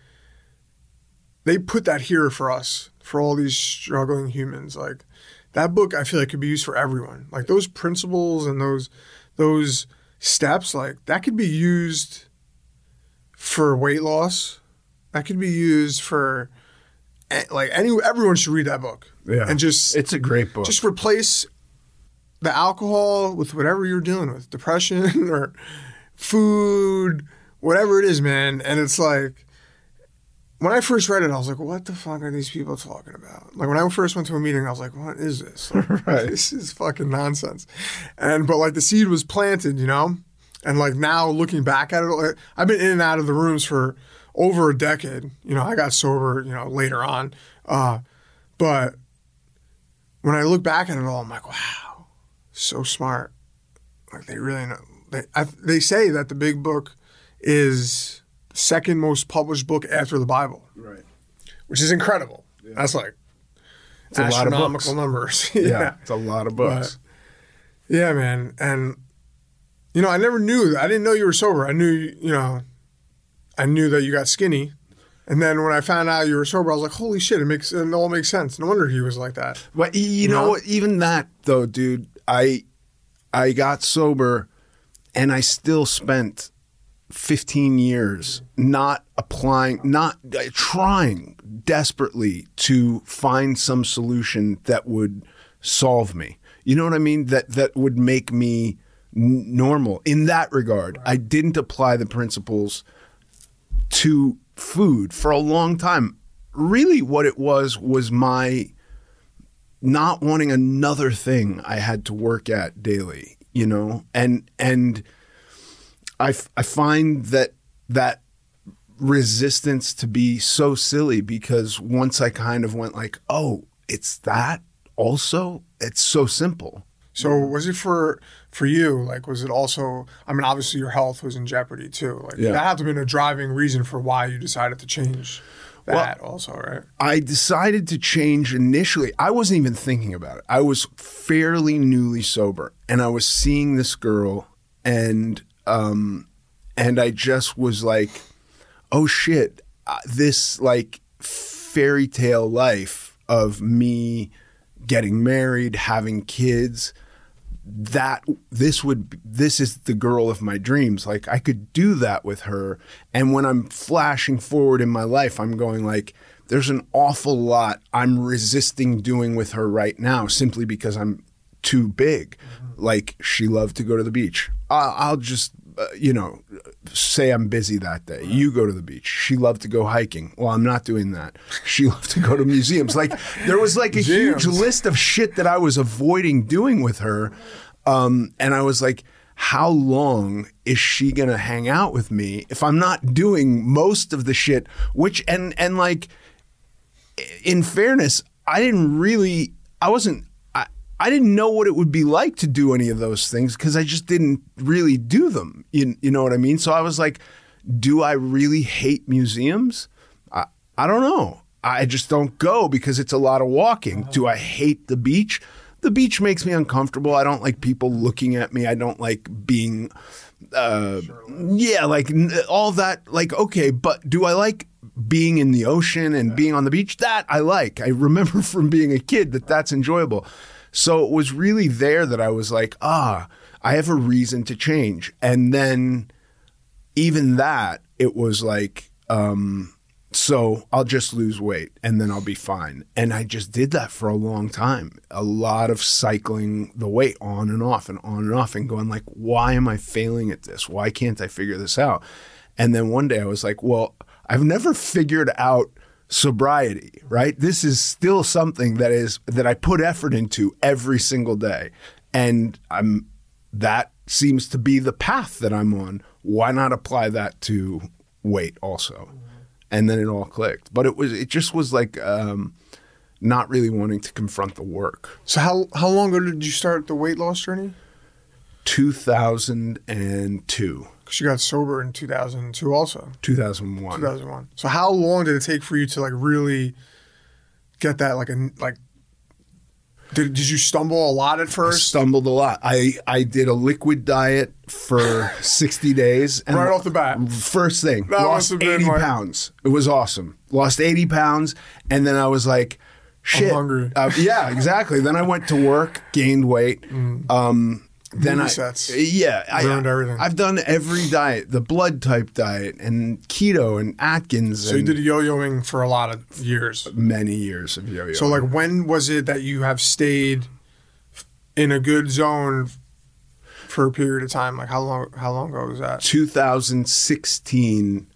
they put that here for us, for all these struggling humans. Like that book, I feel like could be used for everyone. Like those principles and those those steps, like that could be used for weight loss. That could be used for like any everyone should read that book. Yeah. and just It's a great book. just replace the alcohol with whatever you're dealing with depression or food whatever it is man and it's like when i first read it i was like what the fuck are these people talking about like when i first went to a meeting i was like what is this Like, Right. this is fucking nonsense and but like the seed was planted you know and like now looking back at it like, i've been in and out of the rooms for over a decade you know i got sober you know later on uh, but when I look back at it all, I'm like, wow, so smart. Like they really know. They I, they say that the Big Book is second most published book after the Bible, right. which is incredible. That's like It's a lot of astronomical numbers. Yeah. yeah. It's a lot of books. Yeah, man. And you know, I never knew. I didn't know you were sober. I knew, you know, I knew that you got skinny. And then when I found out you were sober, I was like, "Holy shit! It makes it all makes sense." No wonder he was like that. But y- you know know? Even that though, dude, I I got sober, and I still spent fifteen years not applying, not uh, trying desperately to find some solution that would solve me. You know what I mean? That that would make me n- normal in that regard. I didn't apply the principles to food for a long time. Really, what it was was my not wanting another thing I had to work at daily, you know, and and I I find that that resistance to be so silly because once I kind of went like, oh, it's that also. It's so simple. So was it for for you? Like, was it also? I mean, obviously your health was in jeopardy too. Like Yeah. that had to have been a driving reason for why you decided to change that. also, right? I decided to change initially. I wasn't even thinking about it. I was fairly newly sober, and I was seeing this girl, and um, and I just was like, "Oh shit!" Uh, this like fairy tale life of me getting married, having kids. That this would this is the girl of my dreams. Like I could do that with her, and when I'm flashing forward in my life, I'm going like, there's an awful lot I'm resisting doing with her right now simply because I'm too big. Like she loved to go to the beach. I'll, I'll just, uh, you know, say I'm busy that day. You go to the beach. She loved to go hiking. Well, I'm not doing that. She loved to go to museums. Like there was like a huge list of shit that I was avoiding doing with her. Um, and I was like, how long is she gonna hang out with me if I'm not doing most of the shit? Which and and like in fairness, I didn't really, I wasn't, I, didn't know what it would be like to do any of those things because I just didn't really do them. You, you know what I mean? So I was like, do I really hate museums? I, I don't know. I just don't go because it's a lot of walking. Do I hate the beach? The beach makes me uncomfortable. I don't like people looking at me. I don't like being, uh, yeah, like all that. Like, okay, but do I like being in the ocean and being on the beach? That I like. I remember from being a kid that that's enjoyable. So it was really there that I was like, ah, I have a reason to change. And then even that, it was like, um, so I'll just lose weight and then I'll be fine. And I just did that for a long time. A lot of cycling the weight on and off and on and off and going like, why am I failing at this? Why can't I figure this out? And then one day I was like, well, I've never figured out sobriety, right? This is still something that is that I put effort into every single day. And I'm that seems to be the path that I'm on. Why not apply that to weight also? And then it all clicked. But it was it just was like um not really wanting to confront the work. So how how long ago did you start the weight loss journey? 2002, You got sober in 2002 also. 2001. 2001. So how long did it take for you to like really get that like a like did, did you stumble a lot at I first? stumbled a lot. I, I did a liquid diet for 60 days. And Right off the bat. First thing, That lost must have been 80 like- pounds. It was awesome. Lost 80 pounds. And then I was like, shit. hungry. Uh, yeah, exactly. then I went to work, gained weight. Um, then I, Resets. yeah, I Learned everything. I've done every diet, the blood type diet, and keto, and Atkins. So you did yo-yoing for a lot of years. many years of yo-yo. So like when was it that you have stayed in a good zone for a period of time? Like how long how long ago was that? 2016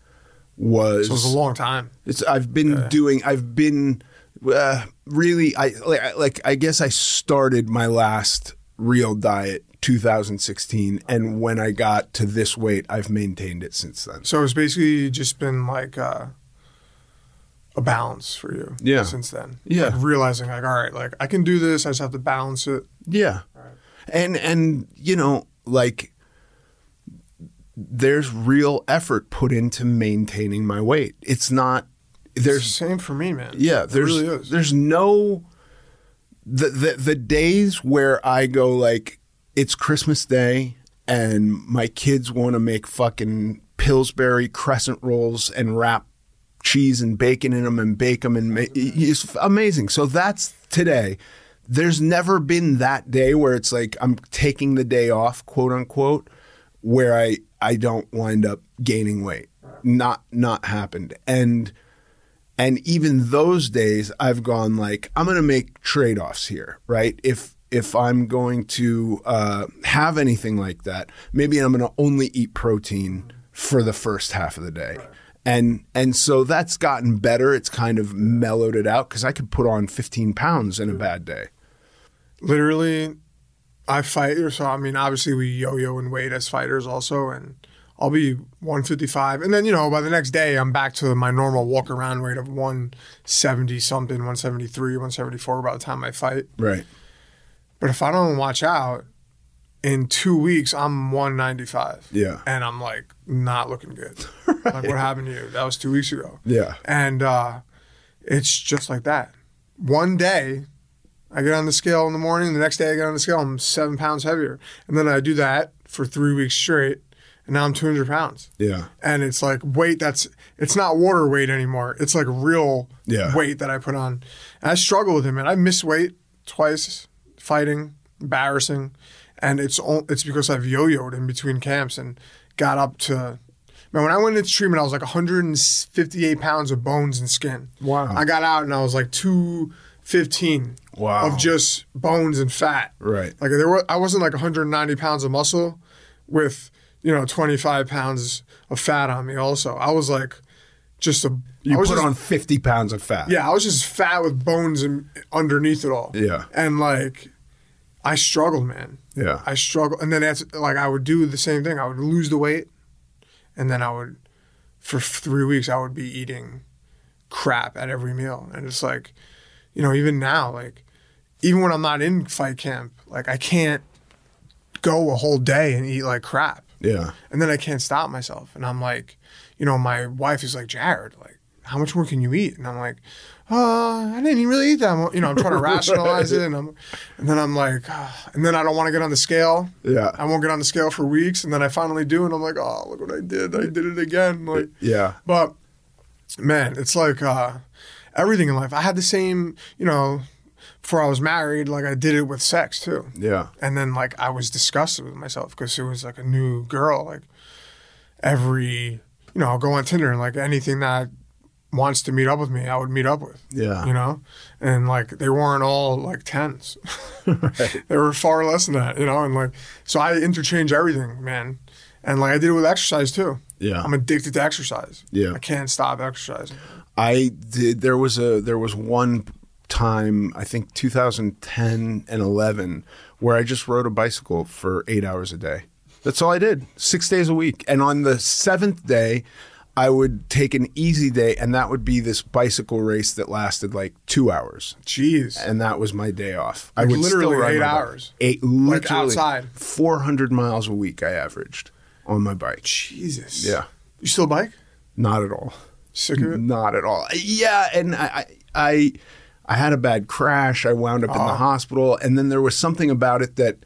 was. So it was a long time. It's I've been doing I've been uh, really I like, I- like I guess I started my last real diet 2016 and when I got to this weight I've maintained it since then. So it's basically just been like uh, a balance for you. Yeah. Since then. Yeah. Like realizing like, all right, like I can do this. I just have to balance it. Yeah. And and you know like there's real effort put into maintaining my weight. It's not There's there's same for me, man. Yeah, there's really is. there's no the, the the days where I go like it's Christmas Day and my kids want to make fucking Pillsbury crescent rolls and wrap cheese and bacon in them and bake them and ma- it's amazing. So that's today. There's never been that day where it's like I'm taking the day off, quote unquote, where I I don't wind up gaining weight. Not not happened. And and even those days, I've gone like, I'm going to make trade offs here, right? If if I'm going to uh, have anything like that, maybe I'm going to only eat protein for the first half of the day. And and so that's gotten better. It's kind of mellowed it out because I could put on 15 pounds in a bad day. literally I fight so I mean obviously we yo-yo and weight as fighters also and I'll be 155 and then you know by the next day I'm back to my normal walk around weight of 170 something 173 174 by the time I fight Right. but if I don't watch out in 2 weeks I'm 195 Yeah. and I'm like not looking good like what happened to you that was 2 weeks ago Yeah. and uh, it's just like that. One day, I get on the scale in the morning. The next day, I get on the scale. I'm seven pounds heavier, and then I do that for three weeks straight, and now I'm 200 pounds. Yeah. And it's like weight that's it's not water weight anymore. It's like real Yeah. weight that I put on. And I struggle with it, man. I missed weight twice fighting, embarrassing, and it's all, it's because I've yo-yoed in between camps and got up to. Man, when I went into treatment, I was like 158 pounds of bones and skin. Wow. I got out and I was like 215 Wow. of just bones and fat. Right. Like there were, I wasn't like 190 pounds of muscle with you know 25 pounds of fat on me. Also, I was like just a. You I was put just- on 50 pounds of fat. Yeah, I was just fat with bones and underneath it all. Yeah. and like I struggled, man. Yeah. I struggled, and then that's like I would do the same thing. I would lose the weight, and then I would, for three weeks, I would be eating crap at every meal, and it's like, you know, even now, like, even when I'm not in fight camp, like I can't go a whole day and eat like crap, Yeah. and then I can't stop myself, and I'm like, you know, my wife is like, Jared, like, how much more can you eat? And I'm like, uh, I didn't really eat that much. You know, I'm trying to rationalize it, and I'm, and then I'm like, ah, and then I don't want to get on the scale. Yeah. I won't get on the scale for weeks, and then I finally do, and I'm like, oh, look what I did! I did it again. Like, Yeah. but man, it's like uh, everything in life. I had the same, you know, before I was married, like I did it with sex too. Yeah. And then like I was disgusted with myself because it was like a new girl. Like every, you know, I'll go on Tinder and like anything that wants to meet up with me, I would meet up with. Yeah. You know, and like they weren't all like tens. they were far less than that. You know, and like so I interchange everything, man. And like I did it with exercise too. Yeah. I'm addicted to exercise. Yeah. I can't stop exercising. I did. There was a there was one time I think 2010 and 11 where I just rode a bicycle for eight hours a day. That's all I did, six days a week. And on the seventh day, I would take an easy day, and that would be this bicycle race that lasted like two hours. Jeez. And that was my day off. I Like would literally eight my bike. hours? Eight, literally outside? 400 miles a week. I averaged on my bike. Jesus. Yeah, You still bike? not at all. Sick of it? Not at all. Yeah, and I, I, I, I had a bad crash. I wound up in Oh. the hospital, and then there was something about it that,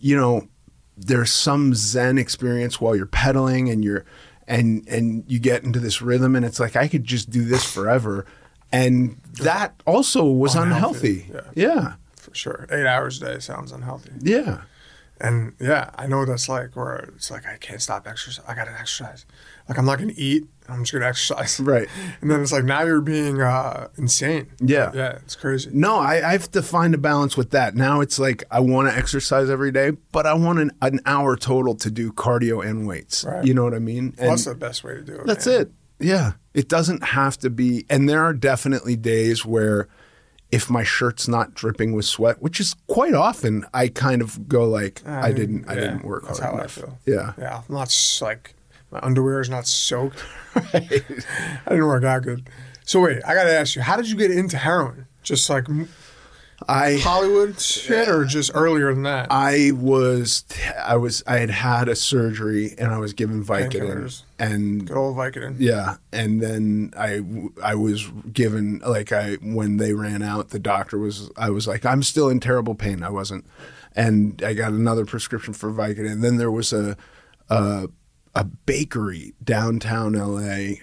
you know, there's some Zen experience while you're pedaling, and you're, and and you get into this rhythm, and it's like I could just do this forever, and that also was Unhealthy, unhealthy. yeah. Yeah, For sure. Eight hours a day sounds unhealthy. yeah, And yeah, I know what that's like where it's like I can't stop exercise. I gotta exercise. Like I'm not gonna eat. I'm just gonna exercise. Right. And then it's like now you're being uh, insane. Yeah. Yeah. It's crazy. No, I, I have to find a balance with that. Now it's like I want to exercise every day, but I want an, an hour total to do cardio and weights. Right. You know what I mean? Well, that's the best way to do it. that's man. it. Yeah. It doesn't have to be. And there are definitely days where if my shirt's not dripping with sweat, which is quite often, I kind of go like, Uh, I didn't, I didn't work That's hard how enough. I feel. Yeah. Yeah. I'm not like my underwear is not soaked. I didn't work out good. So wait, I gotta ask you, how did you get into heroin? Just like I Hollywood shit, or just earlier than that? I was I was I had had a surgery and I was given Vicodin and Good old Vicodin. Yeah, and then I I was given like I when they ran out, the doctor was I was like I'm still in terrible pain. I wasn't, and I got another prescription for Vicodin. And then there was a a, a bakery downtown L.A.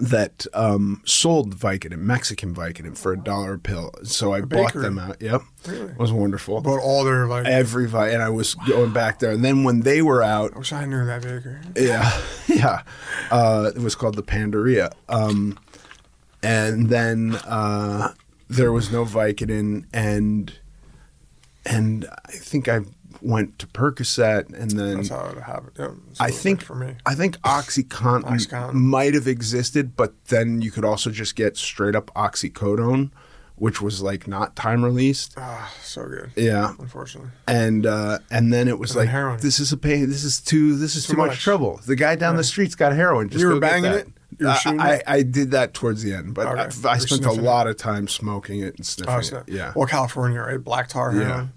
that um, sold Vicodin, Mexican Vicodin, for a dollar a pill. So I bought them out. Yep, it was wonderful. But all their like, Every Vi- and I was going back there. And then when they were out, I wish I knew that baker. yeah, yeah. Uh, it was called the Panaderia. Um, and then uh, there was no Vicodin, and and I think I went to Percocet, and then That's how it happened. Yeah, I think for me. I think OxyContin, OxyContin. might have existed, but then you could also just get straight up oxycodone, which was like not time released. Ah, so good. Yeah, Unfortunately. and uh, and then it was And like heroin. this is a pain. This is too. This is too, Too much. much. trouble. The guy down the street's got heroin. Just You were banging it? Uh, I. I did that towards the end, but Okay. I, I spent a sniffing it. lot of time smoking it and sniffing Oh, it. Yeah, Well, California, right? Black tar Yeah. heroin.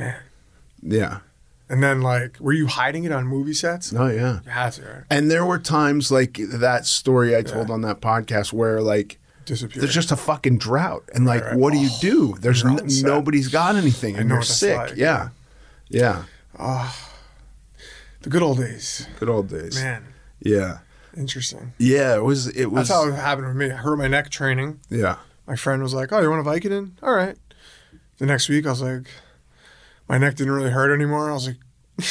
Yeah. Man. yeah. And then, like, were you hiding it on movie sets? Oh yeah. You had to, right? And there were times like that story I told Yeah. on that podcast where like Disappeared. there's just a fucking drought, and like, right. what do you Oh, do? There's nobody's got anything, and you're sick. like, yeah, yeah. Ah. the good old days. Good old days. Man, Yeah, interesting. yeah. It was. It was. That's how it happened with me. I hurt my neck training. yeah. My friend was like, "Oh, you want a Vicodin? All right." The next week, I was like, my neck didn't really hurt anymore. I was like,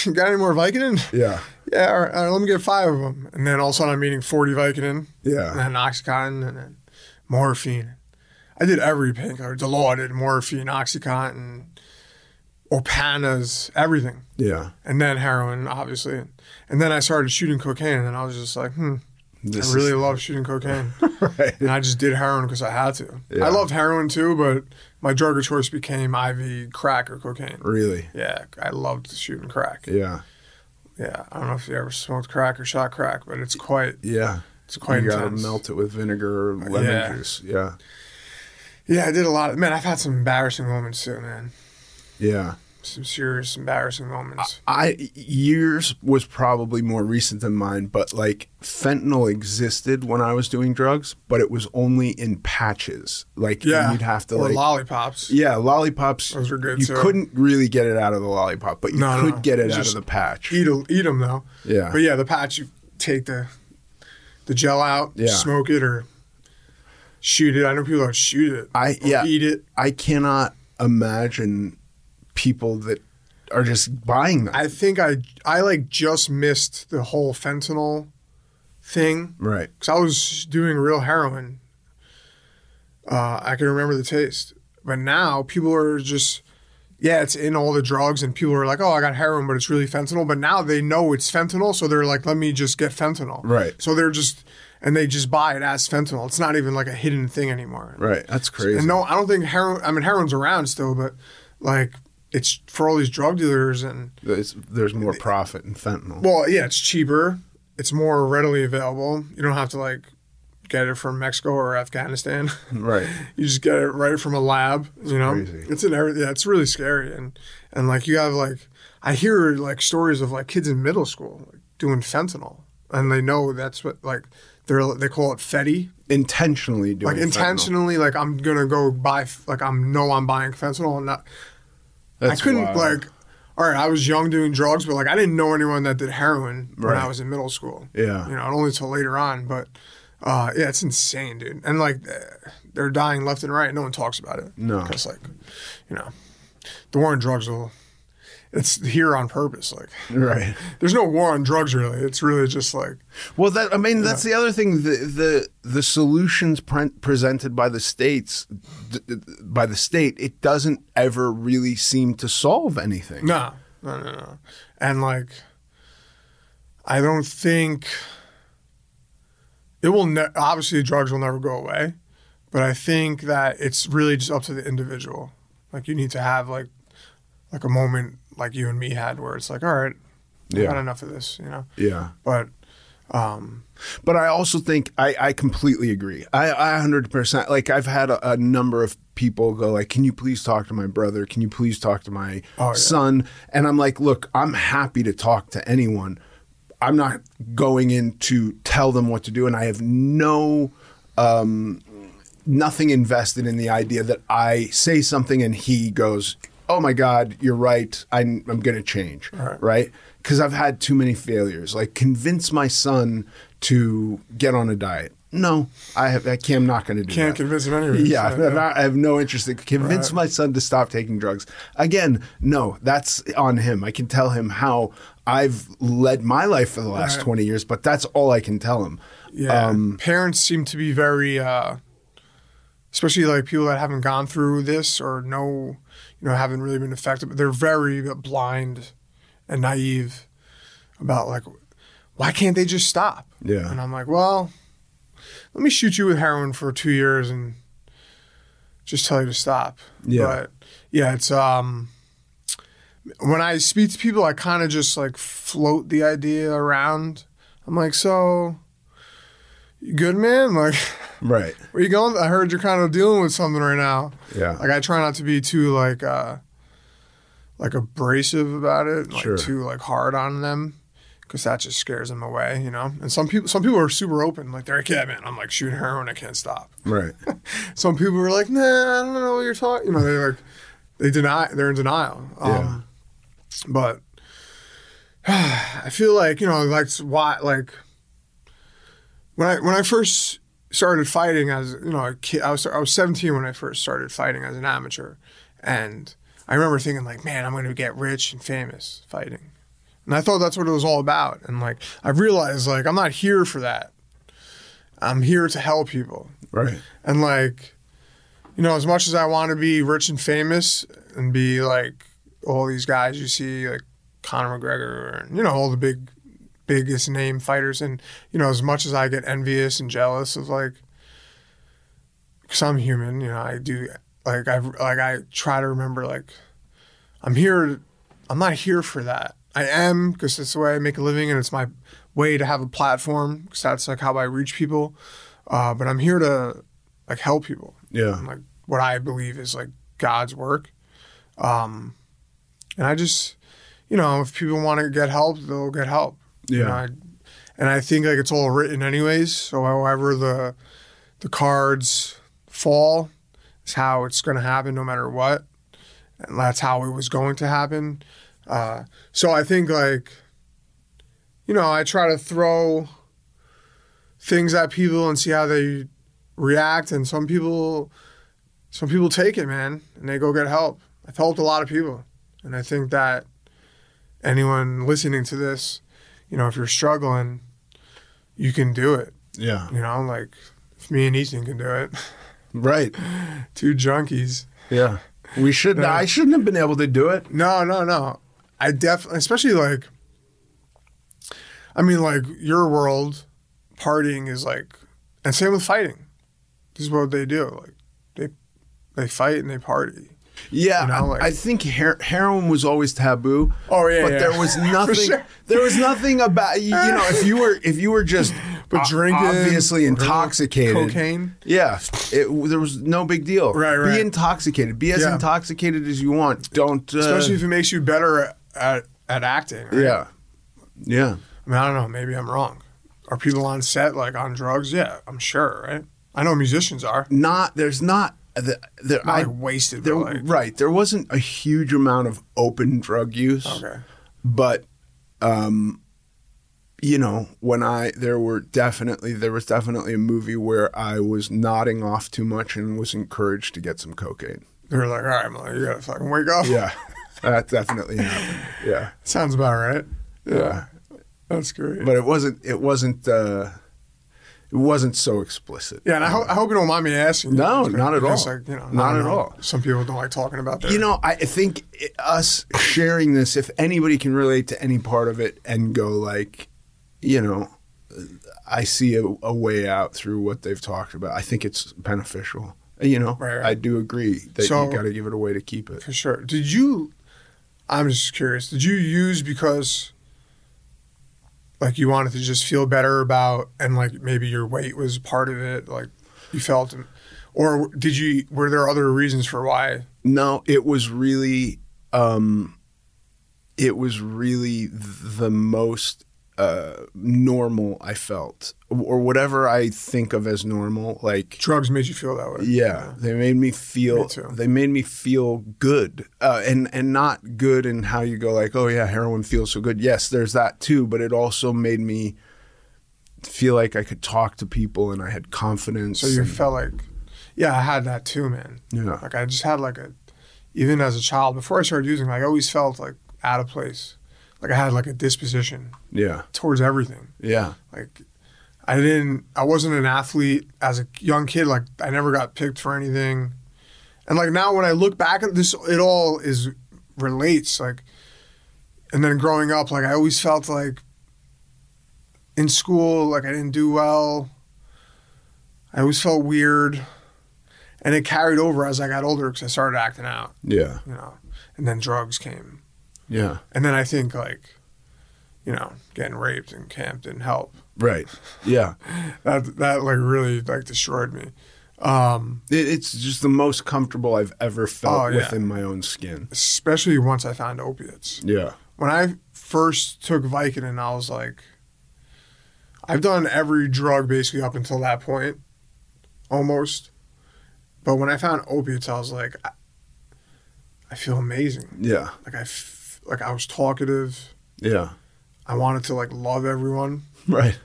"You got any more Vicodin?" Yeah. Yeah, all right, all right, let me get five of them. And then all of a sudden, I'm eating 40 Vicodin. Yeah. And then Oxycontin and then morphine. I did every painkiller. Dilaudid, morphine, Oxycontin, Opanas, everything. Yeah. And then heroin, obviously. And then I started shooting cocaine, and I was just like, hmm, This I really is- love shooting cocaine. right. and I just did heroin because I had to. Yeah. I loved heroin too, but my drug of choice became IV crack or cocaine. Really. Yeah, I loved shooting crack. Yeah. Yeah, I don't know if you ever smoked crack or shot crack, but it's quite Yeah. it's quite you gotta melt it with vinegar or lemon Yeah. juice. Yeah. Yeah, I did a lot. Of, man, I've had some embarrassing moments too, man. Yeah. Some serious embarrassing moments. I years was probably more recent than mine, but like fentanyl existed when I was doing drugs, but it was only in patches. Like yeah, you'd have to or like lollipops. Yeah, lollipops. Those were good, You too. couldn't really get it out of the lollipop, but you No, could no. get it out of the patch. Eat a, eat them though. Yeah. But yeah, the patch you take the the gel out, Yeah. smoke it or shoot it. I know people that shoot it. I yeah. eat it. I cannot imagine people that are just buying them. I think I I like just missed the whole fentanyl thing right. because I was doing real heroin. Uh, I can remember the taste, but now people are just yeah, it's in all the drugs, and people are like, "Oh, I got heroin, but it's really fentanyl." But now they know it's fentanyl, so they're like, "Let me just get fentanyl." Right. So they're just and they just buy it as fentanyl. It's not even like a hidden thing anymore. Right. That's crazy. And no, I don't think heroin. I mean, heroin's around still, but like it's for all these drug dealers and There's, there's more profit in fentanyl. well, yeah, it's cheaper. It's more readily available. You don't have to like get it from Mexico or Afghanistan. right. you just get it right from a lab. You know, crazy. it's in every. Yeah, it's really scary. And and like you have like I hear like stories of like kids in middle school like, doing fentanyl, and they know that's what like they're they call it fetty. Intentionally doing Like fentanyl. intentionally, like I'm gonna go buy, like I'm know I'm buying fentanyl, and not. That's I couldn't wild. like. All right, I was young doing drugs, but like I didn't know anyone that did heroin when I was in middle school. Yeah. you know, only till later on. But uh, yeah, it's insane, dude. And like eh, they're dying left and right. No one talks about it. No. because like, you know, the war on drugs will. It's here on purpose. Like, Right. there's no war on drugs really. It's really just like, Well, that I mean, that's the other thing. The the the solutions pre- presented by the states, d- d- by the state, it doesn't ever really seem to solve anything. No, no, no, no. And like, I don't think it will. Ne- obviously, drugs will never go away, but I think that it's really just up to the individual. Like, you need to have like, like a moment like you and me had, where it's like, all right, I've Yeah. had enough of this, you know. Yeah. But, um, But I also think I, I completely agree. I, I 100% like I've had a, a number of people go like, "Can you please talk to my brother? Can you please talk to my Oh, yeah. son?" And I'm like, "Look, I'm happy to talk to anyone. I'm not going in to tell them what to do and I have no um nothing invested in the idea that I say something and he goes, "Oh my God, you're right. I'm, I'm going to change." Right? Because I've had too many failures. Like convince my son to get on a diet. No, I have. I can't, I'm not going to do that. can't that. convince him anyway. Yeah, not- I have no interest in convince my son to stop taking drugs. Again, no, that's on him. I can tell him how I've led my life for the last Right. 20 years, but that's all I can tell him. Yeah, Um, parents seem to be very, uh, especially like people that haven't gone through this or know, you know, haven't really been affected. But they're very blind and naive about like, why can't they just stop? Yeah. and I'm like, well, let me shoot you with heroin for two years and just tell you to stop. Yeah. but yeah, it's um. When I speak to people, I kind of just like float the idea around. I'm like, so good, man? Like, Right. where you going? I heard you're kind of dealing with something right now. Yeah. Like, I try not to be too like, uh, like abrasive about it, like Sure. too like hard on them, because that just scares them away, you know. And some people, some people are super open, like they're like, yeah, man, I'm like shooting heroin, I can't stop. Right. Some people are like, nah, I don't know what you're talking. You know, they're like, they deny, they're in denial. Um, But I feel like you know, like why, like when I when I first started fighting as you know a kid, I was I was 17 when I first started fighting as an amateur, and I remember thinking like, man, I'm going to get rich and famous fighting, and I thought that's what it was all about. And like I realized like I'm not here for that. I'm here to help people. Right. And like, you know, as much as I want to be rich and famous and be like all these guys you see, like Conor McGregor, and you know, all the big, biggest name fighters, and you know, as much as I get envious and jealous of like, because I'm human, you know, I do like I like I try to remember like, I'm here, I'm not here for that. I am because it's the way I make a living and it's my way to have a platform because that's like how I reach people. Uh, but I'm here to like help people. Yeah. And, like what I believe is like God's work. Um, and I just, you know, if people want to get help, they'll get help. Yeah. know, I, and I think like it's all written anyways. So however the the cards fall is how it's going to happen, no matter what. And that's how it was going to happen. Uh, so I think like, you know, I try to throw things at people and see how they react. And some people, some people take it, man, and they go get help. I've helped a lot of people, and I think that anyone listening to this, you know, if you're struggling, you can do it. Yeah. You know, like if me and Ethan can do it, Right. two junkies. Yeah. We should. I shouldn't have been able to do it. No, no, no. I definitely, especially like, I mean, like your world, partying is like, and same with fighting. This is what they do. Like, they they fight and they party. Yeah, You know, I- like- I think her- heroin was always taboo. Oh, yeah, but yeah. there was nothing. sure. There was nothing about you, you know if you were if you were just But drinking, obviously intoxicated, cocaine. Yeah, it, there was no big deal. Right, right. Be intoxicated. Be as Yeah. intoxicated as you want. Don't. Uh, Especially if it makes you better at at acting. right? yeah, yeah. I mean, I don't know. Maybe I'm wrong. Are people on set like on drugs? Yeah, I'm sure. Right. I know musicians are. Not there's not. The, Not I, wasted. there, like, right. There wasn't a huge amount of open drug use. Okay. but um you know when i there were definitely there was definitely a movie where i was nodding off too much and was encouraged to get some cocaine They were like, all right, Molly, you gotta fucking wake up. yeah that definitely happened yeah Sounds about right. yeah That's great. but it wasn't it wasn't uh it wasn't so explicit yeah, and I, ho- I hope you don't mind me asking. No, because, not at all. Like, you know, Not at know. all. Some people don't like talking about that. You know, I think it- us sharing this, if anybody can relate to any part of it and go like, you know, I see a, a way out through what they've talked about. I think it's beneficial. You know, Right, right. I do agree that So- you got to give it away to keep it. for sure. Did you? I'm just curious. Did you use because, like, you wanted to just feel better about, and like maybe your weight was part of it, like you felt, or did you? Were there other reasons for why? No, it was really, um, it was really the most uh, normal I felt, or whatever I think of as normal. Like Drugs made you feel that way. Yeah, they made me feel. Me too. They made me feel good, uh, and and not good in how you go like, oh yeah, heroin feels so good. Yes, there's that too, but it also made me feel like I could talk to people and I had confidence. So you and- felt like, yeah, I had that too, man. Yeah. Like I just had like a, even as a child, before I started using, like I always felt like out of place. Like I had like a disposition yeah, towards everything. yeah, Like I didn't, I wasn't an athlete as a young kid. Like I never got picked for anything. And like now when I look back at this, it all is relates. Like, and then growing up, like I always felt like in school, like I didn't do well. I always felt weird. And it carried over as I got older because I started acting out, yeah, you know, and then drugs came. Yeah. And then I think like, you know, getting raped and camped didn't help. Right. Yeah, That that like really like destroyed me. Um, it, it's just the most comfortable I've ever felt Oh, yeah. within my own skin. especially once I found opiates. Yeah, When I first took Vicodin, I was like, I've done every drug basically up until that point, almost. But when I found opiates, I was like, I, I feel amazing. yeah, Like I, f- like I was talkative. yeah. I wanted to like love everyone. Right.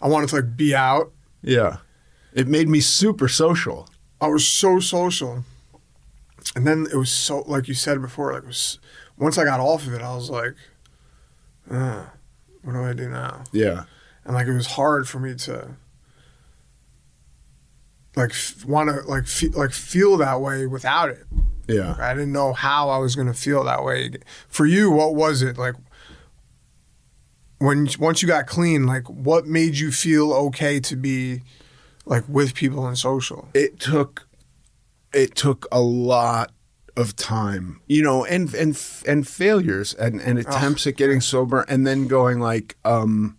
I wanted to like be out. Yeah. It made me super social. I was so social. And then it was so, like you said before, like it was, once I got off of it, I was like, uh, what do I do now? Yeah. And like it was hard for me to, like, f- want to like fe- like feel that way without it. Yeah. I didn't know how I was going to feel that way. For you, what was it like? When once you got clean, like what made you feel okay to be like with people and social? it took it took a lot of time you know and and and failures and and attempts at getting sober and then going like um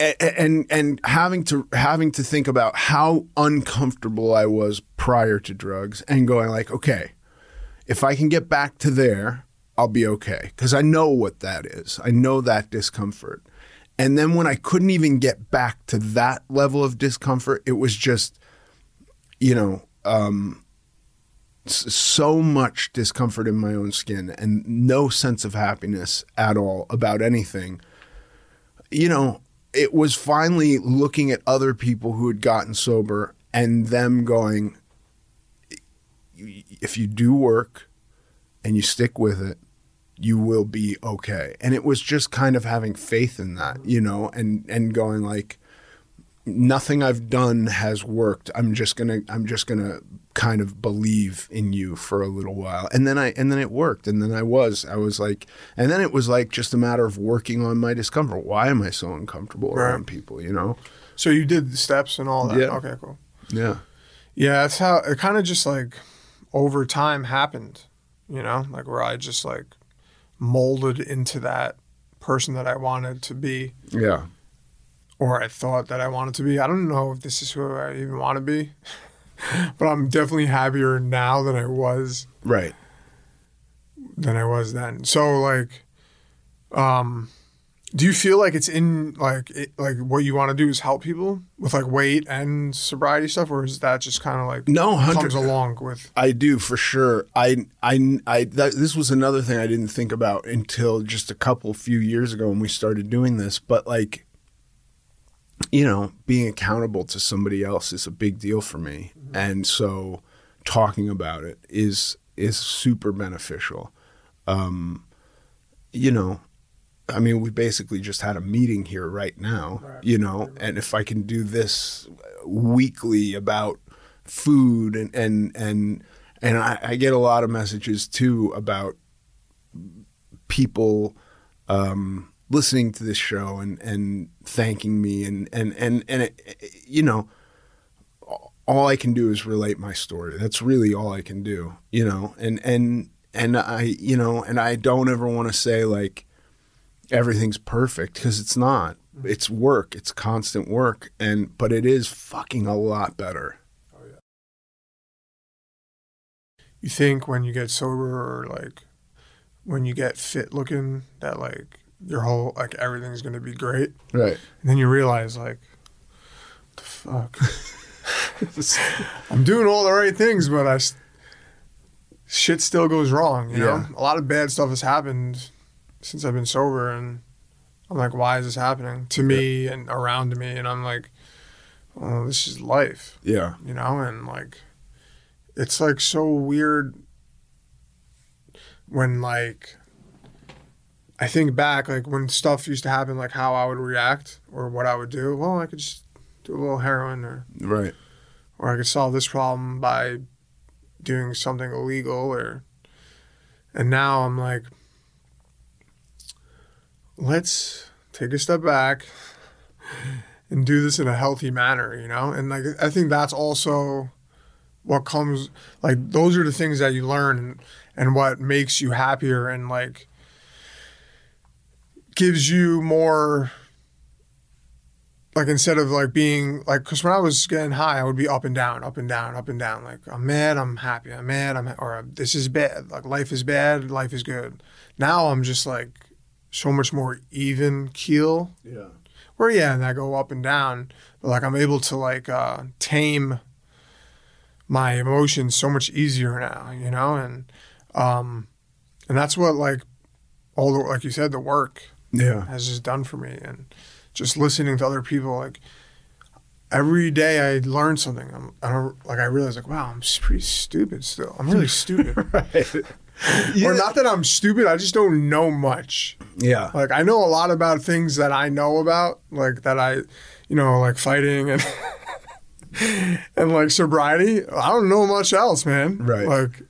and and having to having to think about how uncomfortable I was prior to drugs and going like okay if I can get back to there I'll be okay. Cuz I know what that is. I know that discomfort. And then when I couldn't even get back to that level of discomfort it was just you know, um, so much discomfort in my own skin and no sense of happiness at all about anything. You know, it was finally looking at other people who had gotten sober and them going, if you do work and you stick with it, you will be okay. And it was just kind of having faith in that, you know, and, and going like, nothing I've done has worked. I'm just gonna I'm just gonna kind of believe in you for a little while and then i and then it worked and then i was i was like and then it was like just a matter of working on my discomfort why am i so uncomfortable Right. around people you know So you did the steps and all that. Yeah. Okay, cool. yeah Yeah, that's how it kind of just like over time happened, you know, like where I just like molded into that person that I wanted to be yeah or I thought that I wanted to be. I don't know if this is who I even want to be, but I'm definitely happier now than I was right than I was then. So like, um, do you feel like it's in like it, like what you want to do is help people with like weight and sobriety stuff, or is that just kind of like No, 100 comes along with I do for sure. I I I that, this was another thing I didn't think about until just a couple few years ago when we started doing this. But like, you know, being accountable to somebody else is a big deal for me, and so talking about it is is super beneficial. Um, you know, I mean, we basically just had a meeting here right now, you know, and if I can do this weekly about food and and and and I, I get a lot of messages too about people um, listening to this show and and thanking me and and and and it, you know all I can do is relate my story. That's really all I can do, you know. And and and I, you know, and I don't ever want to say like everything's perfect because it's not. Mm-hmm. It's work. It's constant work, and but it is fucking a lot better. Oh, you think when you get sober or like when you get fit looking that like your whole like everything's gonna be great, Right. and then you realize like, what the fuck. I'm doing all the right things, but I shit still goes wrong. You know, Yeah. a lot of bad stuff has happened since I've been sober, and I'm like, why is this happening to me and around me? And I'm like, oh, this is life, Yeah. you know, and like, it's like so weird when like. I think back, like when stuff used to happen, like how I would react or what I would do. Well, I could just do a little heroin or Right. or I could solve this problem by doing something illegal or and now I'm like let's take a step back and do this in a healthy manner, you know? And like I think that's also what comes like those are the things that you learn and, and what makes you happier and like gives you more like instead of like being like because when I was getting high, I would be up and down, up and down, up and down. Like I'm mad, I'm happy, I'm mad, I'm or this is bad. Like life is bad, life is good. Now I'm just like so much more even keel. Yeah. Where yeah, and I go up and down, but like I'm able to like uh, tame my emotions so much easier now, you know, and um, and that's what like all the like you said the work Yeah. has just done for me and just listening to other people like every day I learn something I'm, I don't like I realize like wow I'm pretty stupid still I'm really stupid right? or not that I'm stupid I just don't know much Yeah. like I know a lot about things that I know about like that I you know like fighting and and like sobriety I don't know much else man Right. like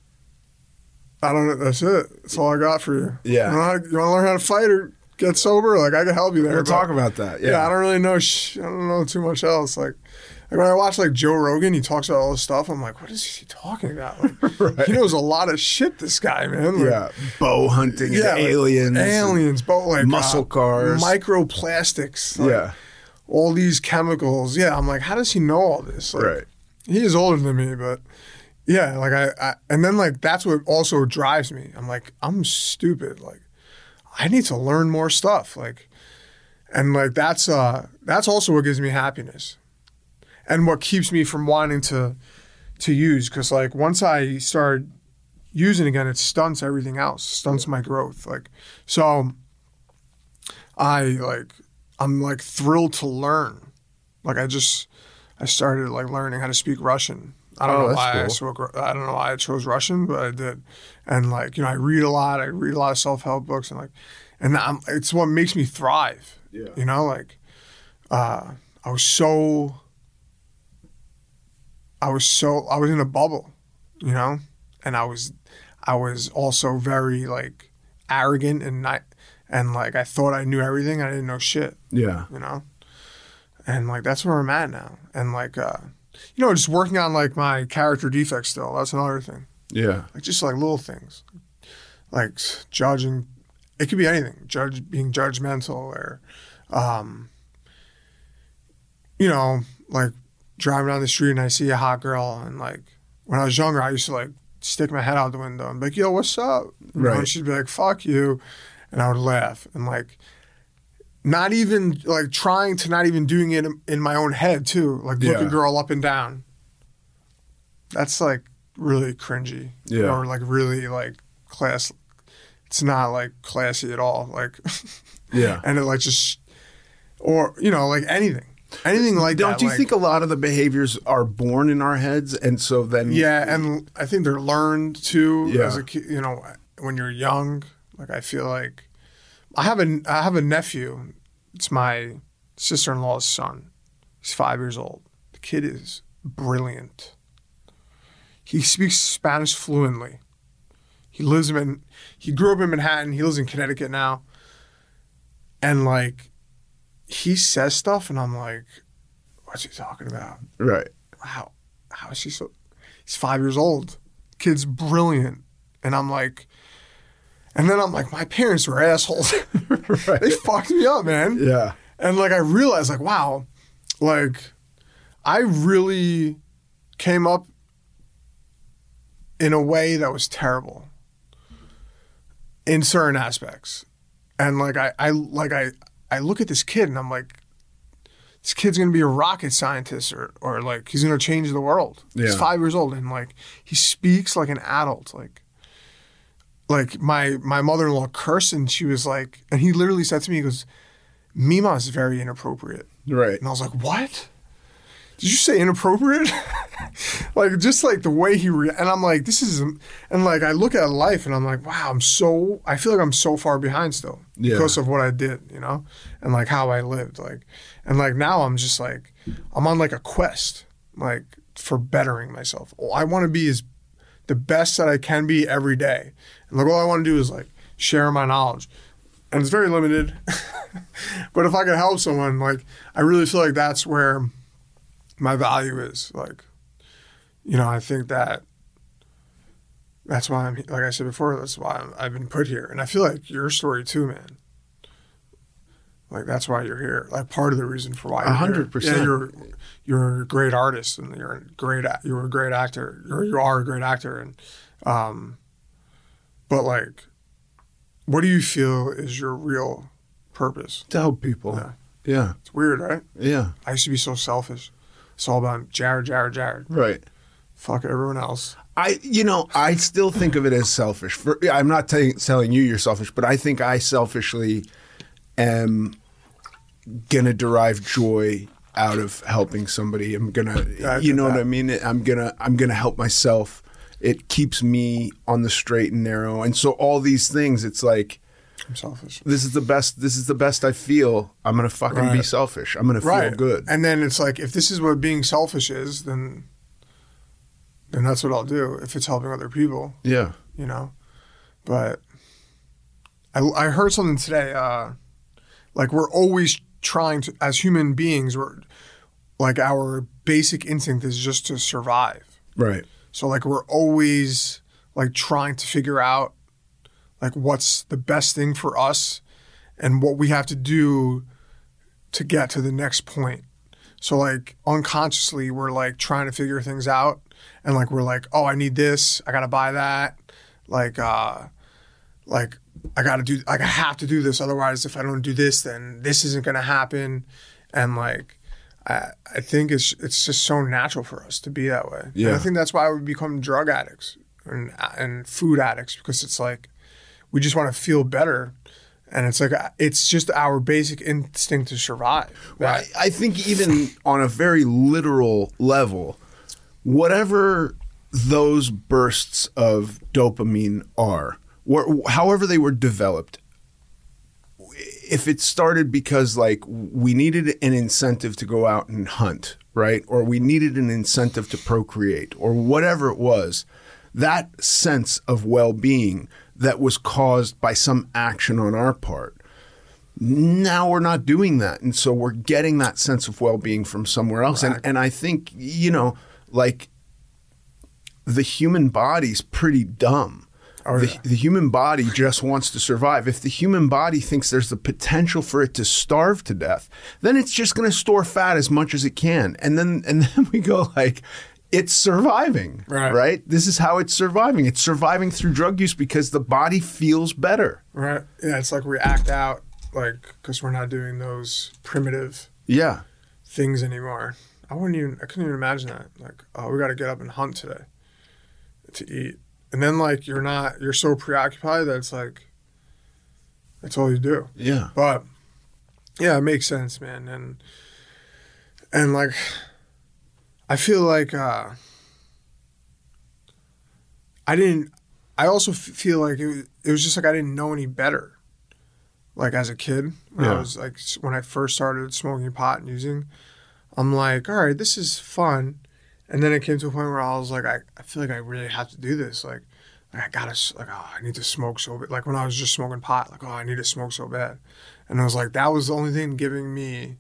I don't know that's it that's all I got for you Yeah. you want to learn how to fight or get sober like I can help you there We'll but- talk about that. yeah. Yeah. I don't really know. Sh- I don't know too much else. Like, like when I watch like Joe Rogan, he talks about all this stuff. I'm like, what is he talking about? Like, He knows a lot of shit. This guy, man. Like, yeah. Bow hunting. yeah, like, aliens. aliens, but like muscle uh, cars. microplastics. yeah. all these chemicals. Yeah, I'm like, how does he know all this? Like, Right. He is older than me, but yeah, like I, I, and then like that's what also drives me. I'm like, I'm stupid. Like, I need to learn more stuff. Like, and like that's uh that's also what gives me happiness, and what keeps me from wanting to to use. Because like once I start using again, it stunts everything else, stunts my growth. Like, so I like I'm like thrilled to learn. Like I just I started like learning how to speak Russian. I don't Oh, know why I spoke. I don't know why I chose Russian, but I did. And like you know, I read a lot. I read a lot of self help books, and like, and I'm, it's what makes me thrive. Yeah. You know, like, uh, I was so. I was so I was in a bubble. you know, and I was, I was also very like arrogant and not, and like I thought I knew everything. I didn't know shit, Yeah. you know, and like that's where I'm at now, and like, uh, you know, just working on like my character defects still. That's another thing, Yeah. like just like little things, like judging. It could be anything. Judge being judgmental or, um, you know, like driving down the street and I see a hot girl and like when I was younger, I used to like stick my head out the window and be like, "Yo, what's up?" You know, Right. and she'd be like, "Fuck you," and I would laugh and like, not even like trying to not even doing it in- my own head too, like look Yeah. a girl up and down. That's like really cringy, Yeah. or like really like class. It's not like classy at all, like, Yeah. and it like just, or you know, like anything, anything like Don't that. you like- think a lot of the behaviors are born in our heads, and so then Yeah, and I think they're learned too Yeah. as a kid. You know, when you're young, like I feel like I have a I have a nephew. It's my sister in law's son. He's five years old. The kid is brilliant. He speaks Spanish fluently. He lives in he grew up in Manhattan. He lives in Connecticut now. And like he says stuff and I'm like, what's he talking about? right, how how is he so he's five years old kid's brilliant and i'm like and then i'm like my parents were assholes. They fucked me up man. Yeah, and like i realized like wow like i really came up in a way that was terrible in certain aspects. And like i i like i i look at this kid and i'm like this kid's gonna be a rocket scientist or or like he's gonna change the world. He's five years old and like he speaks like an adult. Like like my my mother in law cursed and she was like and he literally said to me, he goes, Mima is very inappropriate. right. And I was like, What? Did you say inappropriate? like just like the way he re- and I'm like, this is and like I look at life and I'm like, wow, I'm so I feel like I'm so far behind still Yeah. because of what I did, you know, and like how I lived, like, and like now I'm just like I'm on like a quest, like for bettering myself. I want to be as the best that I can be every day, and like all I want to do is like share my knowledge, and it's very limited. but if I can help someone, like I really feel like that's where my value is. Like, you know, I think that that's why I'm like I said before. That's why I'm, I've been put here, and I feel like your story too, man. Like that's why you're here. Like part of the reason for why A hundred percent. You're a great artist, and you're a great you're a great actor. You're, you are a great actor, and um, but like, what do you feel is your real purpose? To help people. Yeah. Yeah, It's weird, right? yeah, I used to be so selfish. It's all about Jared, Jared, Jared. right. Fuck everyone else. I, you know, I still think of it as selfish. For I'm not telling telling you you're selfish, but I think I selfishly am gonna derive joy out of helping somebody. I'm gonna, you know what. I mean. I'm gonna, I'm gonna help myself. It keeps me on the straight and narrow, and so all these things. It's like I'm selfish. this is the best. This is the best I feel. I'm gonna fucking be selfish. I'm gonna feel good. And then it's like, if this is what being selfish is, then then that's what I'll do. If it's helping other people, yeah, you know. But I, I heard something today. Uh, like we're always trying to, as human beings, we're like our basic instinct is just to survive. right. So like we're always like trying to figure out like what's the best thing for us and what we have to do to get to the next point. So like unconsciously we're like trying to figure things out and like we're like, "Oh, I need this. I got to buy that." Like uh like I got to do like I have to do this otherwise if I don't do this then this isn't going to happen and like I, I think it's it's just so natural for us to be that way. And Yeah. I think that's why we become drug addicts and and food addicts because it's like we just want to feel better, and it's like it's just our basic instinct to survive. I, I think even on a very literal level, whatever those bursts of dopamine are, wh- however they were developed, if it started because like we needed an incentive to go out and hunt, right? Or we needed an incentive to procreate or whatever it was, that sense of well-being that was caused by some action on our part. Now we're not doing that, and so we're getting that sense of well-being from somewhere else. And and I think you know, like the human body's pretty dumb. Oh, the, the human body just wants to survive. If the human body thinks there's the potential for it to starve to death, then it's just going to store fat as much as it can, and then and then we go like, it's surviving, Right. Right. This is how it's surviving. It's surviving through drug use because the body feels better. Right. Yeah, it's like we act out, like, because we're not doing those primitive Yeah. things anymore. I wouldn't even, I couldn't even imagine that. Like, oh, we got to get up and hunt today to eat. And then, like, you're not, you're so preoccupied that it's like, that's all you do. Yeah. But yeah, it makes sense, man. And, and like, I feel like, uh, I didn't, I also f- feel like it was, it was just like I didn't know any better. Like as a kid, when I was like, when I first started smoking pot and using, I'm like, all right, this is fun. And then it came to a point where I was like, I, I feel like I really have to do this. Like, like I gotta, like, oh, I need to smoke so bad. Like when I was just smoking pot, like, oh, I need to smoke so bad. And I was like, that was the only thing giving me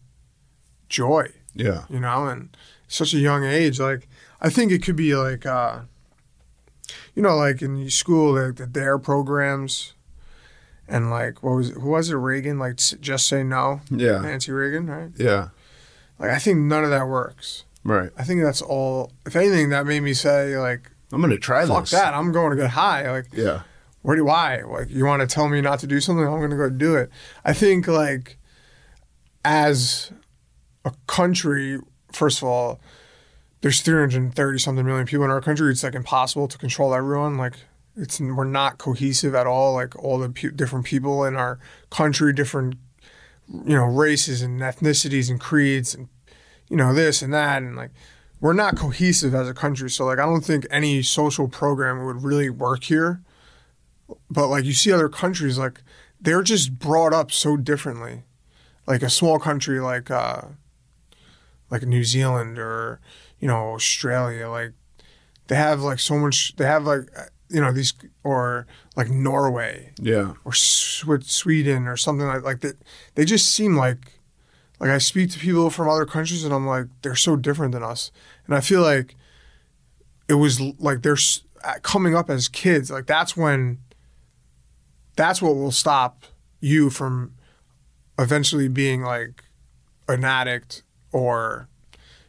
joy, Yeah. you know? And such a young age, like, I think it could be like, uh, you know, like in school, like the DARE programs, and like what was it, who was it? Reagan, like just say no, Yeah. Nancy Reagan, right? Yeah. Like I think none of that works. Right. I think that's all. If anything, that made me say like, I'm gonna try fuck this. that, I'm going to get high. Like, Yeah. where do why? Like, you want to tell me not to do something? I'm going to go do it. I think like, as a country, first of all, there's 330 something million people in our country. It's like impossible to control everyone. Like, it's we're not cohesive at all. Like all the pe- different people in our country, different you know races and ethnicities and creeds and you know this and that and like we're not cohesive as a country. So like I don't think any social program would really work here. But like you see other countries like they're just brought up so differently. Like a small country like uh like New Zealand or you know Australia like they have like so much they have like uh, you know these or like Norway Yeah. or Sweden or something like like that. They just seem like like I speak to people from other countries and I'm like they're so different than us, and I feel like it was like they're uh, coming up as kids. Like that's when that's what will stop you from eventually being like an addict or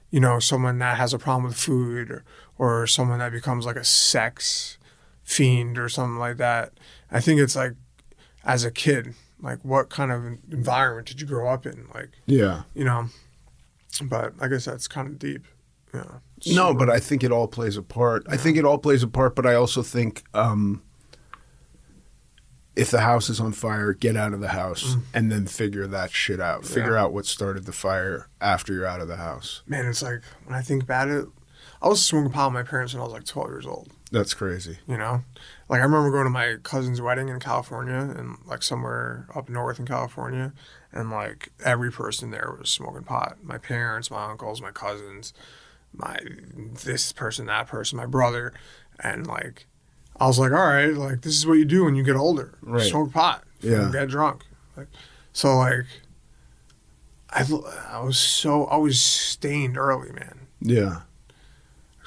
you know someone that has a problem with food or, or someone that becomes like a sex fiend or something like that. I think it's like as a kid like what kind of environment did you grow up in like Yeah. you know but i guess that's kind of deep yeah No, but I think it all plays a part. I think it all plays a part, but I also think um, if the house is on fire, get out of the house and then figure that shit out. Figure Mm. Yeah. out what started the fire after you're out of the house. man it's like when i think about it i was smoking pot with my parents when i was like 12 years old That's crazy. you know like i remember going to my cousin's wedding in california and like somewhere up north in california and like every person there was smoking pot my parents my uncles my cousins my this person that person my brother and like i was like all right like this is what you do when you get older Right. smoke pot Yeah. get drunk like so like I, I was so I was stained early, man. Yeah.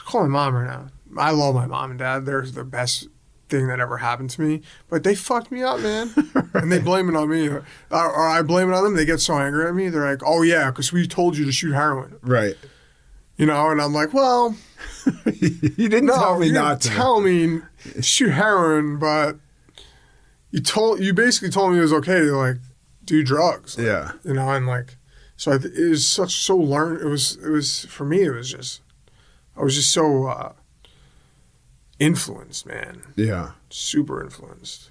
Call my mom right now. I love my mom and dad. They're the best thing that ever happened to me. But they fucked me up, man. and they blame it on me. Or, or I blame it on them. They get so angry at me. They're like, oh, yeah, because we told you to shoot heroin. Right. You know? And I'm like, well, you didn't no, tell me you didn't to. tell me shoot heroin, but you told you basically told me it was okay to like do drugs. Like, Yeah. You know, and like so I, it was such so learn it was it was for me it was just I was just so uh influenced, man. Yeah. Super influenced.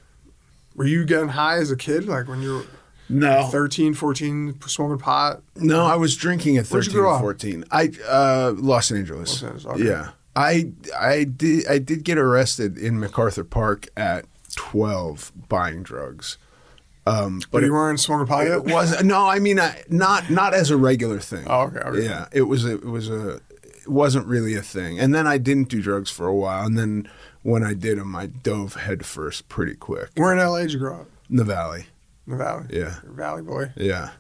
Were you getting high as a kid like when you were No. 13, 14 smoking pot? No, I was drinking at Where'd you 13 grow or up? 14. I uh Los Angeles. Los Angeles, okay. Yeah. I I did I did get arrested in MacArthur Park at 12 buying drugs. Um But but you it, weren't smoking pot it was no, I mean I, not not as a regular thing. Oh, okay, okay. Yeah, it was a, it was a wasn't really a thing. And then I didn't do drugs for a while and then when I did them, I dove headfirst pretty quick. Where in LA did you grow up? In the valley. In the Valley. Yeah. Valley boy. Yeah.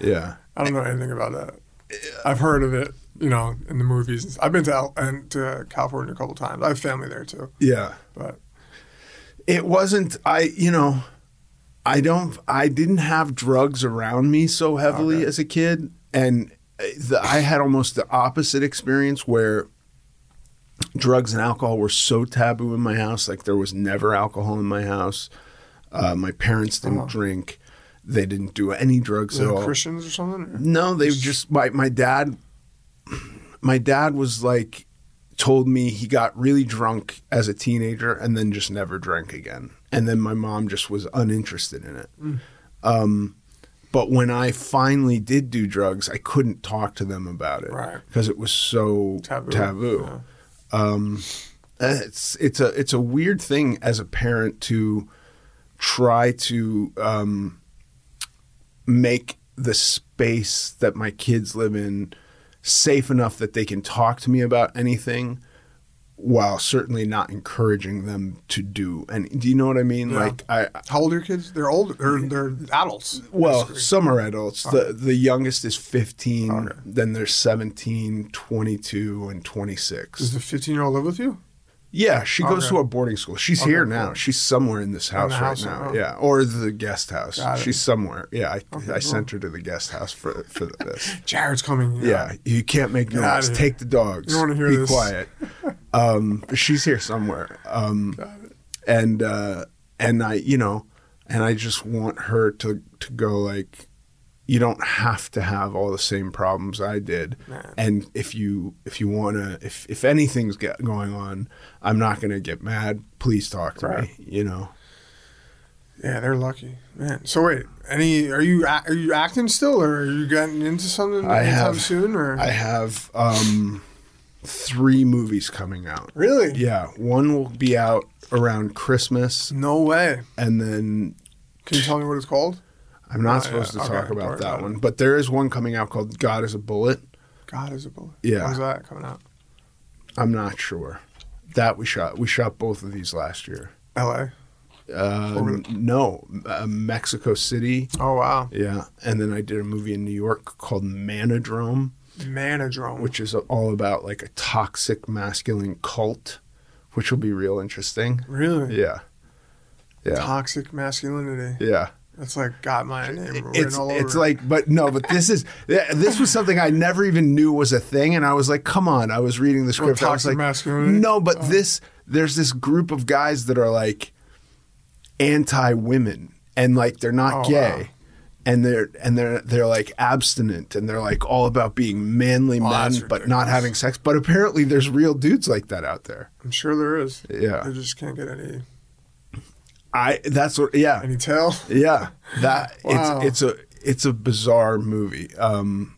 Yeah. I don't know anything about that. I've heard of it, you know, in the movies. I've been to L- and to California a couple times. I have family there too, Yeah. but It wasn't I, you know, I don't I didn't have drugs around me so heavily Okay. as a kid and the, I had almost the opposite experience where drugs and alcohol were so taboo in my house like there was never alcohol in my house. Uh, my parents didn't drink. They didn't do any drugs at all. Christians or something. or- No, they just my my dad. My dad was like, told me he got really drunk as a teenager and then just never drank again. And then my mom just was uninterested in it. Um, but when I finally did do drugs, I couldn't talk to them about it Right. because it was so Taboo. taboo. Yeah. Um, it's it's a it's a weird thing as a parent to try to um, make the space that my kids live in safe enough that they can talk to me about anything while certainly not encouraging them to do and do you know what i mean Yeah. like i How old are your kids? They're old. They're they're adults. well some are adults the the youngest is 15 Okay. then there's 17 22 and 26 Does the 15 year old live with you? Yeah, she goes Okay. to a boarding school. She's Okay, here cool. now. She's somewhere in this house right house, now. oh. Yeah, or the guest house. She's somewhere. Yeah, I, Okay, I cool. sent her to the guest house for for this. Jared's coming. Yeah, you can't make Get noise. Take the dogs. You don't wanna hear Be this. quiet. Um, she's here somewhere. Um, and uh, and I, you know, and I just want her to to go like, you don't have to have all the same problems I did. Man. And if you if you want to, if if anything's get going on, I'm not going to get mad. Please talk to Right. me. You know. Yeah, they're lucky, man. So wait, any are you are you acting still, or are you getting into something I anytime have soon? Or I have um, three movies coming out. really? Yeah, one will be out around Christmas, No way. and then Can you tell me what it's called? I'm not Oh, supposed yeah, to okay, talk about that about one. But there is one coming out called God is a Bullet. God is a bullet. Yeah. When's that coming out? I'm not sure. That we shot. We shot both of these last year. L.A. Uh, no, uh, Mexico City. Oh wow, Yeah, and then I did a movie in New York called Manodrome, Manodrome. which is all about like a toxic masculine cult, which will be real interesting. really Yeah, yeah, toxic masculinity. yeah. That's like got my name It's all over. it's like, but no, but this is this was something I never even knew was a thing, and I was like, come on. I was reading the script. I was toxic like, masculinity? Oh. no, but oh. this there's this group of guys that are like anti women, and like they're not Oh, gay. wow. And they're and they're they're like abstinent and they're like all about being manly Oh, men but not having sex. But apparently there's real dudes like that out there. I'm sure there is. Yeah. I just can't get any I that's what yeah. any tell? Yeah, that Wow. it's it's a it's a bizarre movie. Um,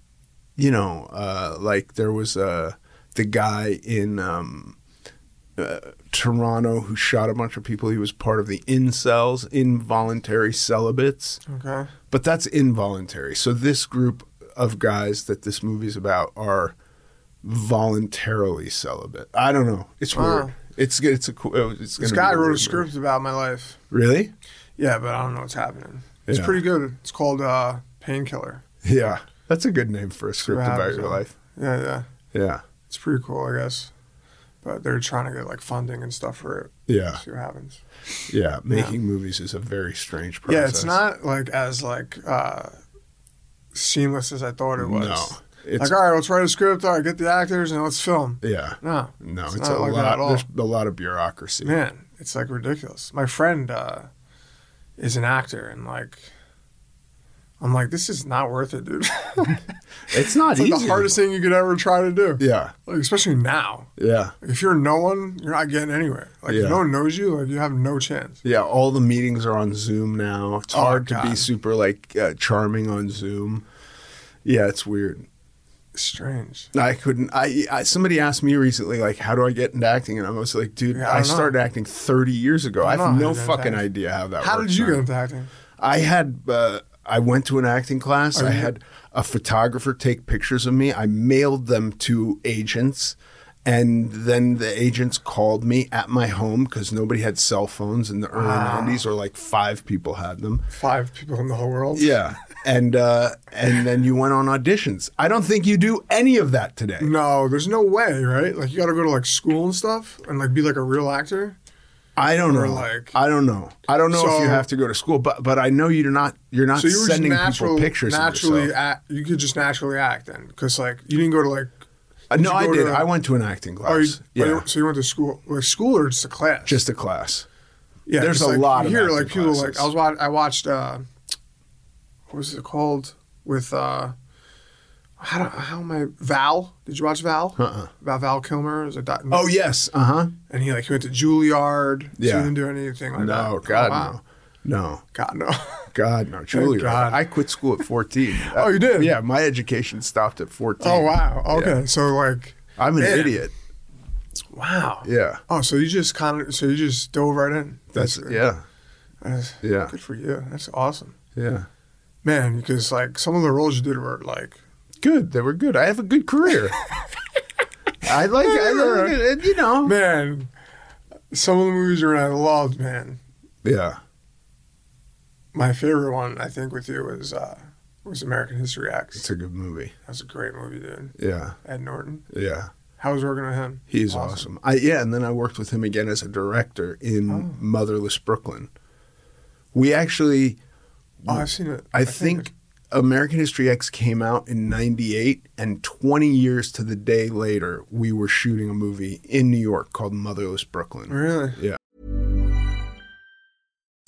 you know, uh, like there was uh, the guy in um, uh, Toronto who shot a bunch of people. He was part of the incels, involuntary celibates, Okay. But that's involuntary. So this group of guys that this movie's about are voluntarily celibate. I don't know. It's Wow. weird. It's it's a cool. It's This guy wrote a script movie. about my life. Really? Yeah, but I don't know what's happening. It's Yeah. pretty good. It's called uh, Painkiller. Yeah, that's a good name for a script about your life. Yeah, yeah. Yeah, It's pretty cool, I guess. But they're trying to get like funding and stuff for it. yeah, See what happens. yeah. Making movies is a very strange process. Yeah, it's not like as like uh, seamless as I thought it was. No, it's like all right, let's write a script. All right, get the actors and let's film. yeah. No, No, it's, it's a like that lot. at all. There's a lot of bureaucracy. man, it's like ridiculous. My friend uh, is an actor, and like, I'm like, this is not worth it, dude. It's not it's like easy. the hardest thing you could ever try to do. Yeah, Like, especially now. yeah, If you're no one, you're not getting anywhere. Like, Yeah. if no one knows you, like, you have no chance. yeah. All the meetings are on Zoom now. It's Oh, hard to be super like uh, charming on Zoom. Yeah, it's weird. It's strange. I couldn't. I, I somebody asked me recently, like, how do I get into acting? And I was like, dude, Yeah, I I, started acting 30 years ago. I, I have no how to get into fucking idea how that. How works did you now. get into acting? I had uh, I went to an acting class. Are I had a photographer take pictures of me. I mailed them to agents, And then the agents called me at my home because nobody had cell phones in the early 90s, or like five people had them. Five people in the whole world. Yeah. And uh, and then you went on auditions. I don't think you do any of that today. No, there's no way, right? Like you got to go to like school and stuff, and like be like a real actor. I don't know. like- I don't know. I don't know if you have to go to school, but but I know you're not you're not So you sending natural, people pictures naturally act. You could just naturally act then, because like you didn't go to like. Uh, no, I did. to- I went to an acting class. Oh, you, yeah, you- so you went to school, like school or just a class? just a class. yeah. there's a like, lot of acting like people like. I was wa- I watched uh, what was it called with uh, how do, how am I Val? Did you watch Val? Uh-uh. About Val Kilmer as a doc- Oh yes, uh huh. and he like he went to Juilliard. so Yeah. he didn't do anything like that. No, God Oh, wow. no, no, God no. God no. Julia, God. I quit school at 14. Oh, you did? Yeah, my education stopped at 14. oh wow. Okay, Yeah. so like I'm an Man. idiot. wow. Yeah, Oh, so you just kind of so you just dove right in. that's good. yeah, That's yeah, good for you. That's awesome, yeah. man. Because like some of the roles you did were like Good. They were good. I have a good career. I like, I like it, you know. man. Some of the movies in, I loved, man. Yeah. My favorite one, I think, with you was uh, was American History X. It's a good movie. That's a great movie, dude. Yeah. Ed Norton. Yeah. How was working with him? He's awesome. I yeah, and then I worked with him again as a director in Oh. Motherless Brooklyn. We actually Oh, I've seen it. I think American History X came out in 98 and 20 years to the day later we were shooting a movie in New York called Motherless Brooklyn. Really? Yeah.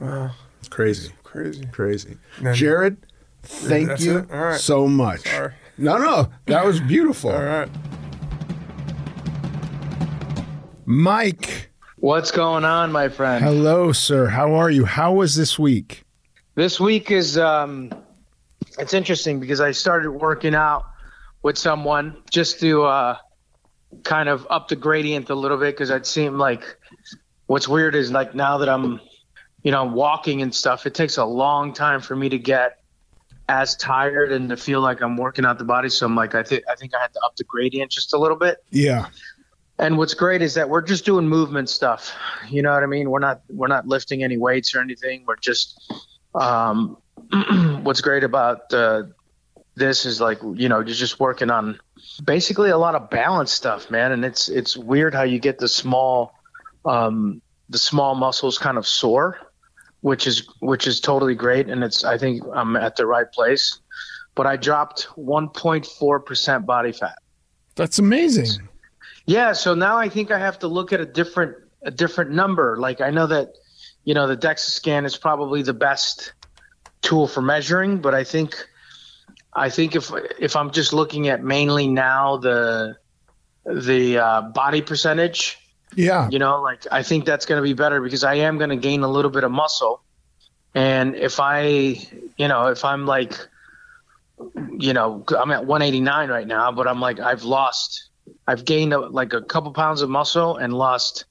Wow, It's crazy. crazy. Crazy. then- Jared, thank you it? All right. so much. Sorry. No, no, that was beautiful. All right. Mike, What's going on, my friend? hello, sir. How are you? How was this week? This week is um it's interesting because I started working out with someone just to uh kind of up the gradient a little bit because it seem like what's weird is like now that I'm you know walking and stuff it takes a long time for me to get as tired and to feel like I'm working out the body so I'm like I think I think I had to up the gradient just a little bit Yeah. And what's great is that we're just doing movement stuff. You know what I mean? We're not we're not lifting any weights or anything. We're just um, what's great about uh, this is like you know you're just working on basically a lot of balance stuff, man. And it's it's weird how you get the small um, the small muscles kind of sore, which is which is totally great. And it's I think I'm at the right place. But I dropped 1.4 percent body fat. That's amazing. Yeah, so now I think I have to look at a different a different number. Like I know that you know the DEXA scan is probably the best tool for measuring, but I think I think if if I'm just looking at mainly now the the uh, body percentage, Yeah. you know, like I think that's going to be better because I am going to gain a little bit of muscle, and if I, you know, if I'm like, you know, I'm at 189 right now, but I'm like I've lost, I've gained uh like a couple pounds of muscle and lost,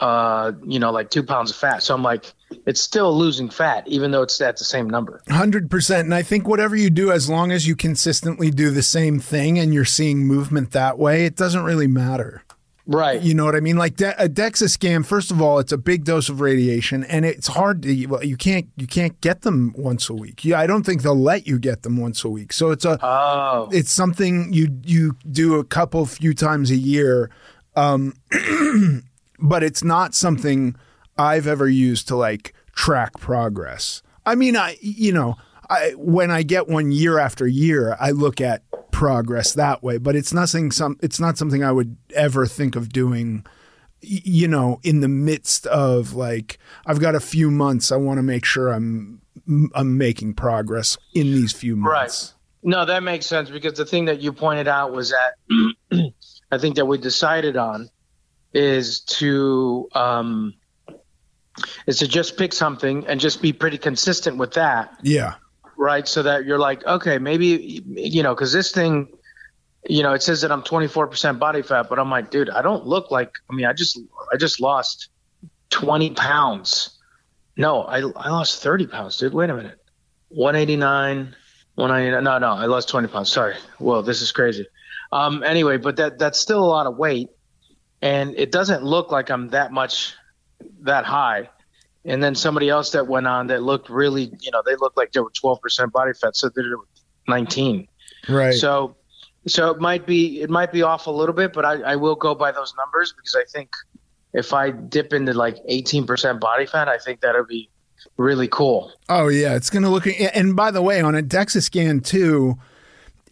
uh, you know, like two pounds of fat. So I'm like, it's still losing fat even though it's at the same number. Hundred percent, and I think whatever you do, as long as you consistently do the same thing and you're seeing movement that way, it doesn't really matter. Right. You know what I mean? Like de- a DEXA scan. First of all, it's a big dose of radiation, and it's hard to. Well, you can't you can't get them once a week. Yeah, I don't think they'll let you get them once a week. So it's a Oh. it's something you you do a couple few times a year, um, but it's not something I've ever used to like track progress. I mean, I you know, I when I get one year after year, I look at progress that way, but it's nothing some it's not something I would ever think of doing you know, in the midst of like I've got a few months, I want to make sure I'm I'm making progress in these few months. Right. No, that makes sense because the thing that you pointed out was that I think that we decided on is to um, is to just pick something and just be pretty consistent with that. Yeah. Right. So that you're like, okay, maybe you know, because this thing, you know, it says that I'm 24% body fat, but I'm like, dude, I don't look like. I mean, I just I just lost 20 pounds. No, I I lost 30 pounds, dude. Wait a minute. 189. 199. No, no, I lost 20 pounds. Sorry. Whoa, this is crazy. Um, anyway, but that that's still a lot of weight, and it doesn't look like I'm that much that high. And then somebody else that went on that looked really, you know, they looked like they were 12% body fat, so they're 19. Right. So, so it might be it might be off a little bit, but I, I will go by those numbers because I think if I dip into like 18% body fat, I think that'll be really cool. Oh yeah, it's gonna look. And by the way, on a DEXA scan too,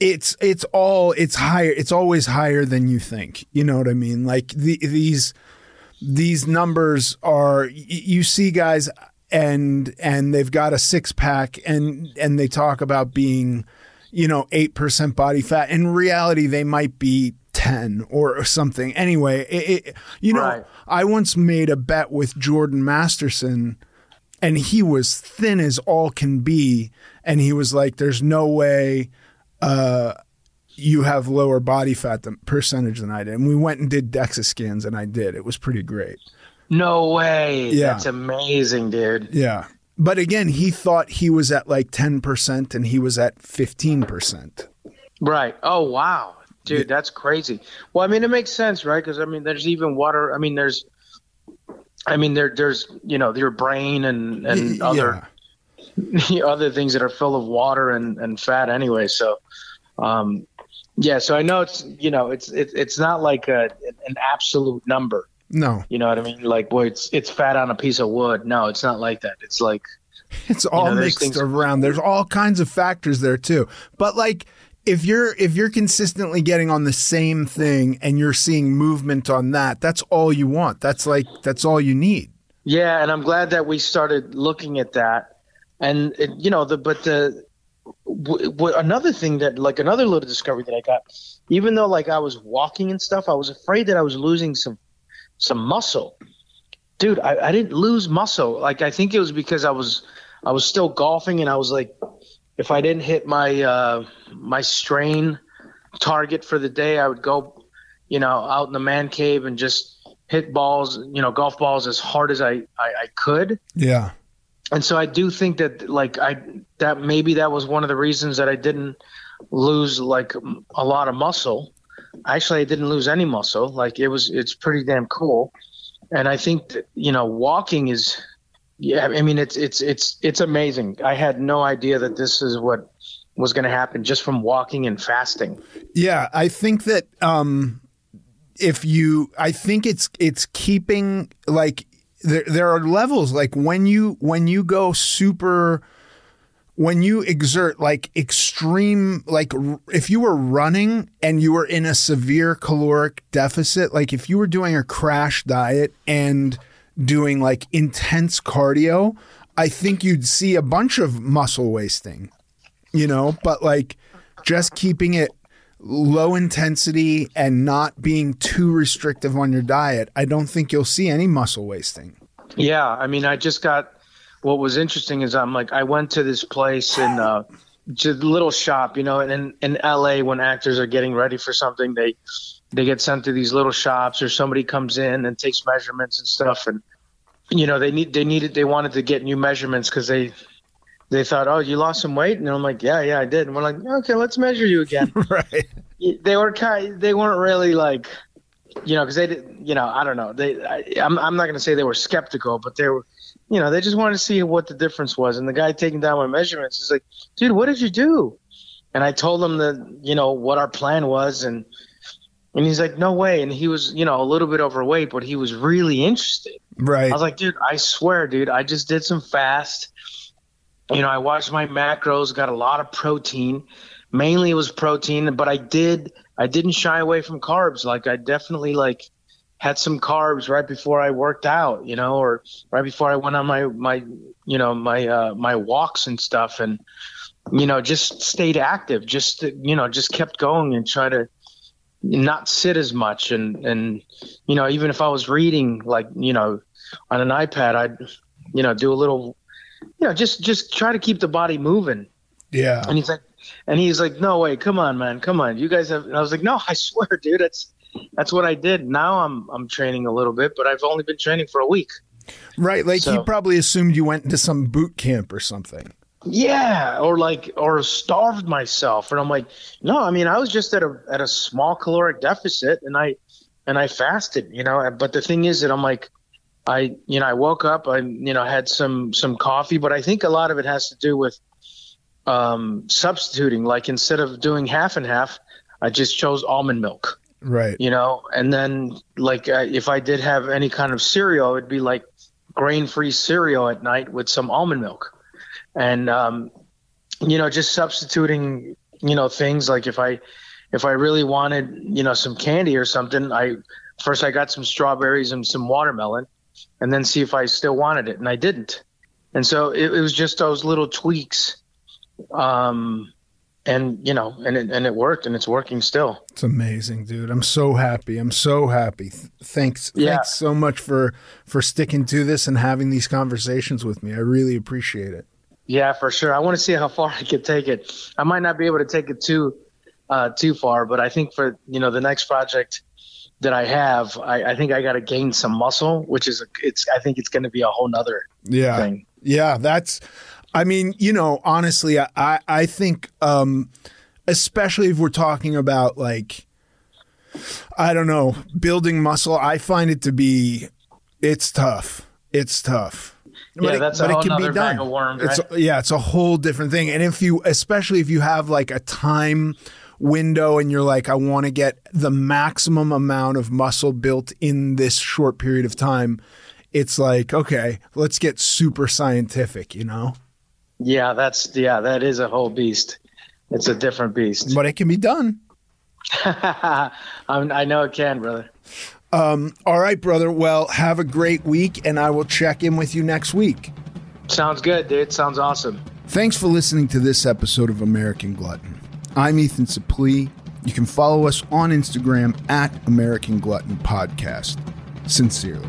it's it's all it's higher. It's always higher than you think. You know what I mean? Like the, these these numbers are. You see guys and and they've got a six pack and and they talk about being, you know, eight percent body fat. In reality, they might be 10 or something. Anyway, it, it, you know, right. I once made a bet with Jordan Masterson and he was thin as all can be. And he was like, there's no way uh, you have lower body fat than, percentage than I did. And we went and did DEXA scans and I did. It was pretty great. No way. Yeah. That's amazing, dude. Yeah. But again, he thought he was at like 10% and he was at 15%. Right. Oh, wow. Dude, that's crazy. Well, I mean, it makes sense, right? Because I mean, there's even water. I mean, there's, I mean, there, there's, you know, your brain and and yeah. other other things that are full of water and and fat anyway. So, um, yeah. So I know it's, you know, it's it, it's not like a an absolute number. No. You know what I mean? Like, boy, it's it's fat on a piece of wood. No, it's not like that. It's like it's all you know, mixed things- around. There's all kinds of factors there too. But like if you're if you're consistently getting on the same thing and you're seeing movement on that, that's all you want. That's like that's all you need. Yeah, and I'm glad that we started looking at that. And it, you know, the but the w- w- another thing that like another little discovery that I got, even though like I was walking and stuff, I was afraid that I was losing some some muscle. Dude, I, I didn't lose muscle. Like I think it was because I was I was still golfing and I was like if I didn't hit my uh, my strain target for the day, I would go, you know, out in the man cave and just hit balls, you know, golf balls as hard as I, I, I could. Yeah. And so I do think that like I that maybe that was one of the reasons that I didn't lose like a lot of muscle. Actually, I didn't lose any muscle. Like it was it's pretty damn cool. And I think that, you know, walking is yeah, I mean it's it's it's it's amazing. I had no idea that this is what was going to happen just from walking and fasting. Yeah, I think that um if you I think it's it's keeping like there there are levels like when you when you go super when you exert like extreme like if you were running and you were in a severe caloric deficit like if you were doing a crash diet and doing like intense cardio, I think you'd see a bunch of muscle wasting, you know, but like just keeping it low intensity and not being too restrictive on your diet, I don't think you'll see any muscle wasting. Yeah, I mean, I just got what was interesting is I'm like I went to this place in uh a little shop, you know, and in, in LA when actors are getting ready for something, they they get sent to these little shops or somebody comes in and takes measurements and stuff and you know they need they needed they wanted to get new measurements because they they thought oh you lost some weight and i'm like yeah yeah i did and we're like okay let's measure you again right they were kind they weren't really like you know because they did you know i don't know they I, I'm, I'm not going to say they were skeptical but they were you know they just wanted to see what the difference was and the guy taking down my measurements is like dude what did you do and i told him that you know what our plan was and and he's like, no way. And he was, you know, a little bit overweight, but he was really interested. Right. I was like, dude, I swear, dude, I just did some fast. You know, I watched my macros, got a lot of protein. Mainly it was protein, but I did, I didn't shy away from carbs. Like I definitely like had some carbs right before I worked out, you know, or right before I went on my, my, you know, my, uh, my walks and stuff. And, you know, just stayed active, just, you know, just kept going and try to not sit as much. And, and, you know, even if I was reading, like, you know, on an iPad, I'd, you know, do a little, you know, just, just try to keep the body moving. Yeah. And he's like, and he's like, no way, come on, man, come on. You guys have, and I was like, no, I swear, dude, that's, that's what I did. Now I'm, I'm training a little bit, but I've only been training for a week. Right. Like So- he probably assumed you went into some boot camp or something. Yeah, or like or starved myself, and I'm like, no, I mean, I was just at a at a small caloric deficit, and I and I fasted, you know. But the thing is that I'm like, I you know I woke up, I you know had some some coffee, but I think a lot of it has to do with um, substituting. Like instead of doing half and half, I just chose almond milk, Right. you know. And then like uh, if I did have any kind of cereal, it'd be like grain free cereal at night with some almond milk and um, you know just substituting you know things like if i if i really wanted you know some candy or something i first i got some strawberries and some watermelon and then see if i still wanted it and i didn't and so it, it was just those little tweaks um and you know and it, and it worked and it's working still It's amazing, dude. I'm so happy. I'm so happy. Thanks. Yeah. Thanks so much for for sticking to this and having these conversations with me. I really appreciate it. Yeah, for sure. I want to see how far I could take it. I might not be able to take it too uh, too far, but I think for you know the next project that I have, I, I think I got to gain some muscle, which is a, it's. I think it's going to be a whole nother Yeah. thing. Yeah, that's I mean, you know, honestly, I I, think um especially if we're talking about like I don't know, building muscle, I find it to be it's tough. It's tough. Yeah, that's a whole nother bag of worms, It's yeah, it's a whole different thing. And if you especially if you have like a time window and you're like I want to get the maximum amount of muscle built in this short period of time, it's like, okay, let's get super scientific, you know? Yeah, that's yeah, that is a whole beast. It's a different beast. But it can be done. I'm, I know it can, brother. Um, all right, brother. Well, have a great week, and I will check in with you next week. Sounds good, dude. Sounds awesome. Thanks for listening to this episode of American Glutton. I'm Ethan Suplee. You can follow us on Instagram at American Glutton Podcast. Sincerely.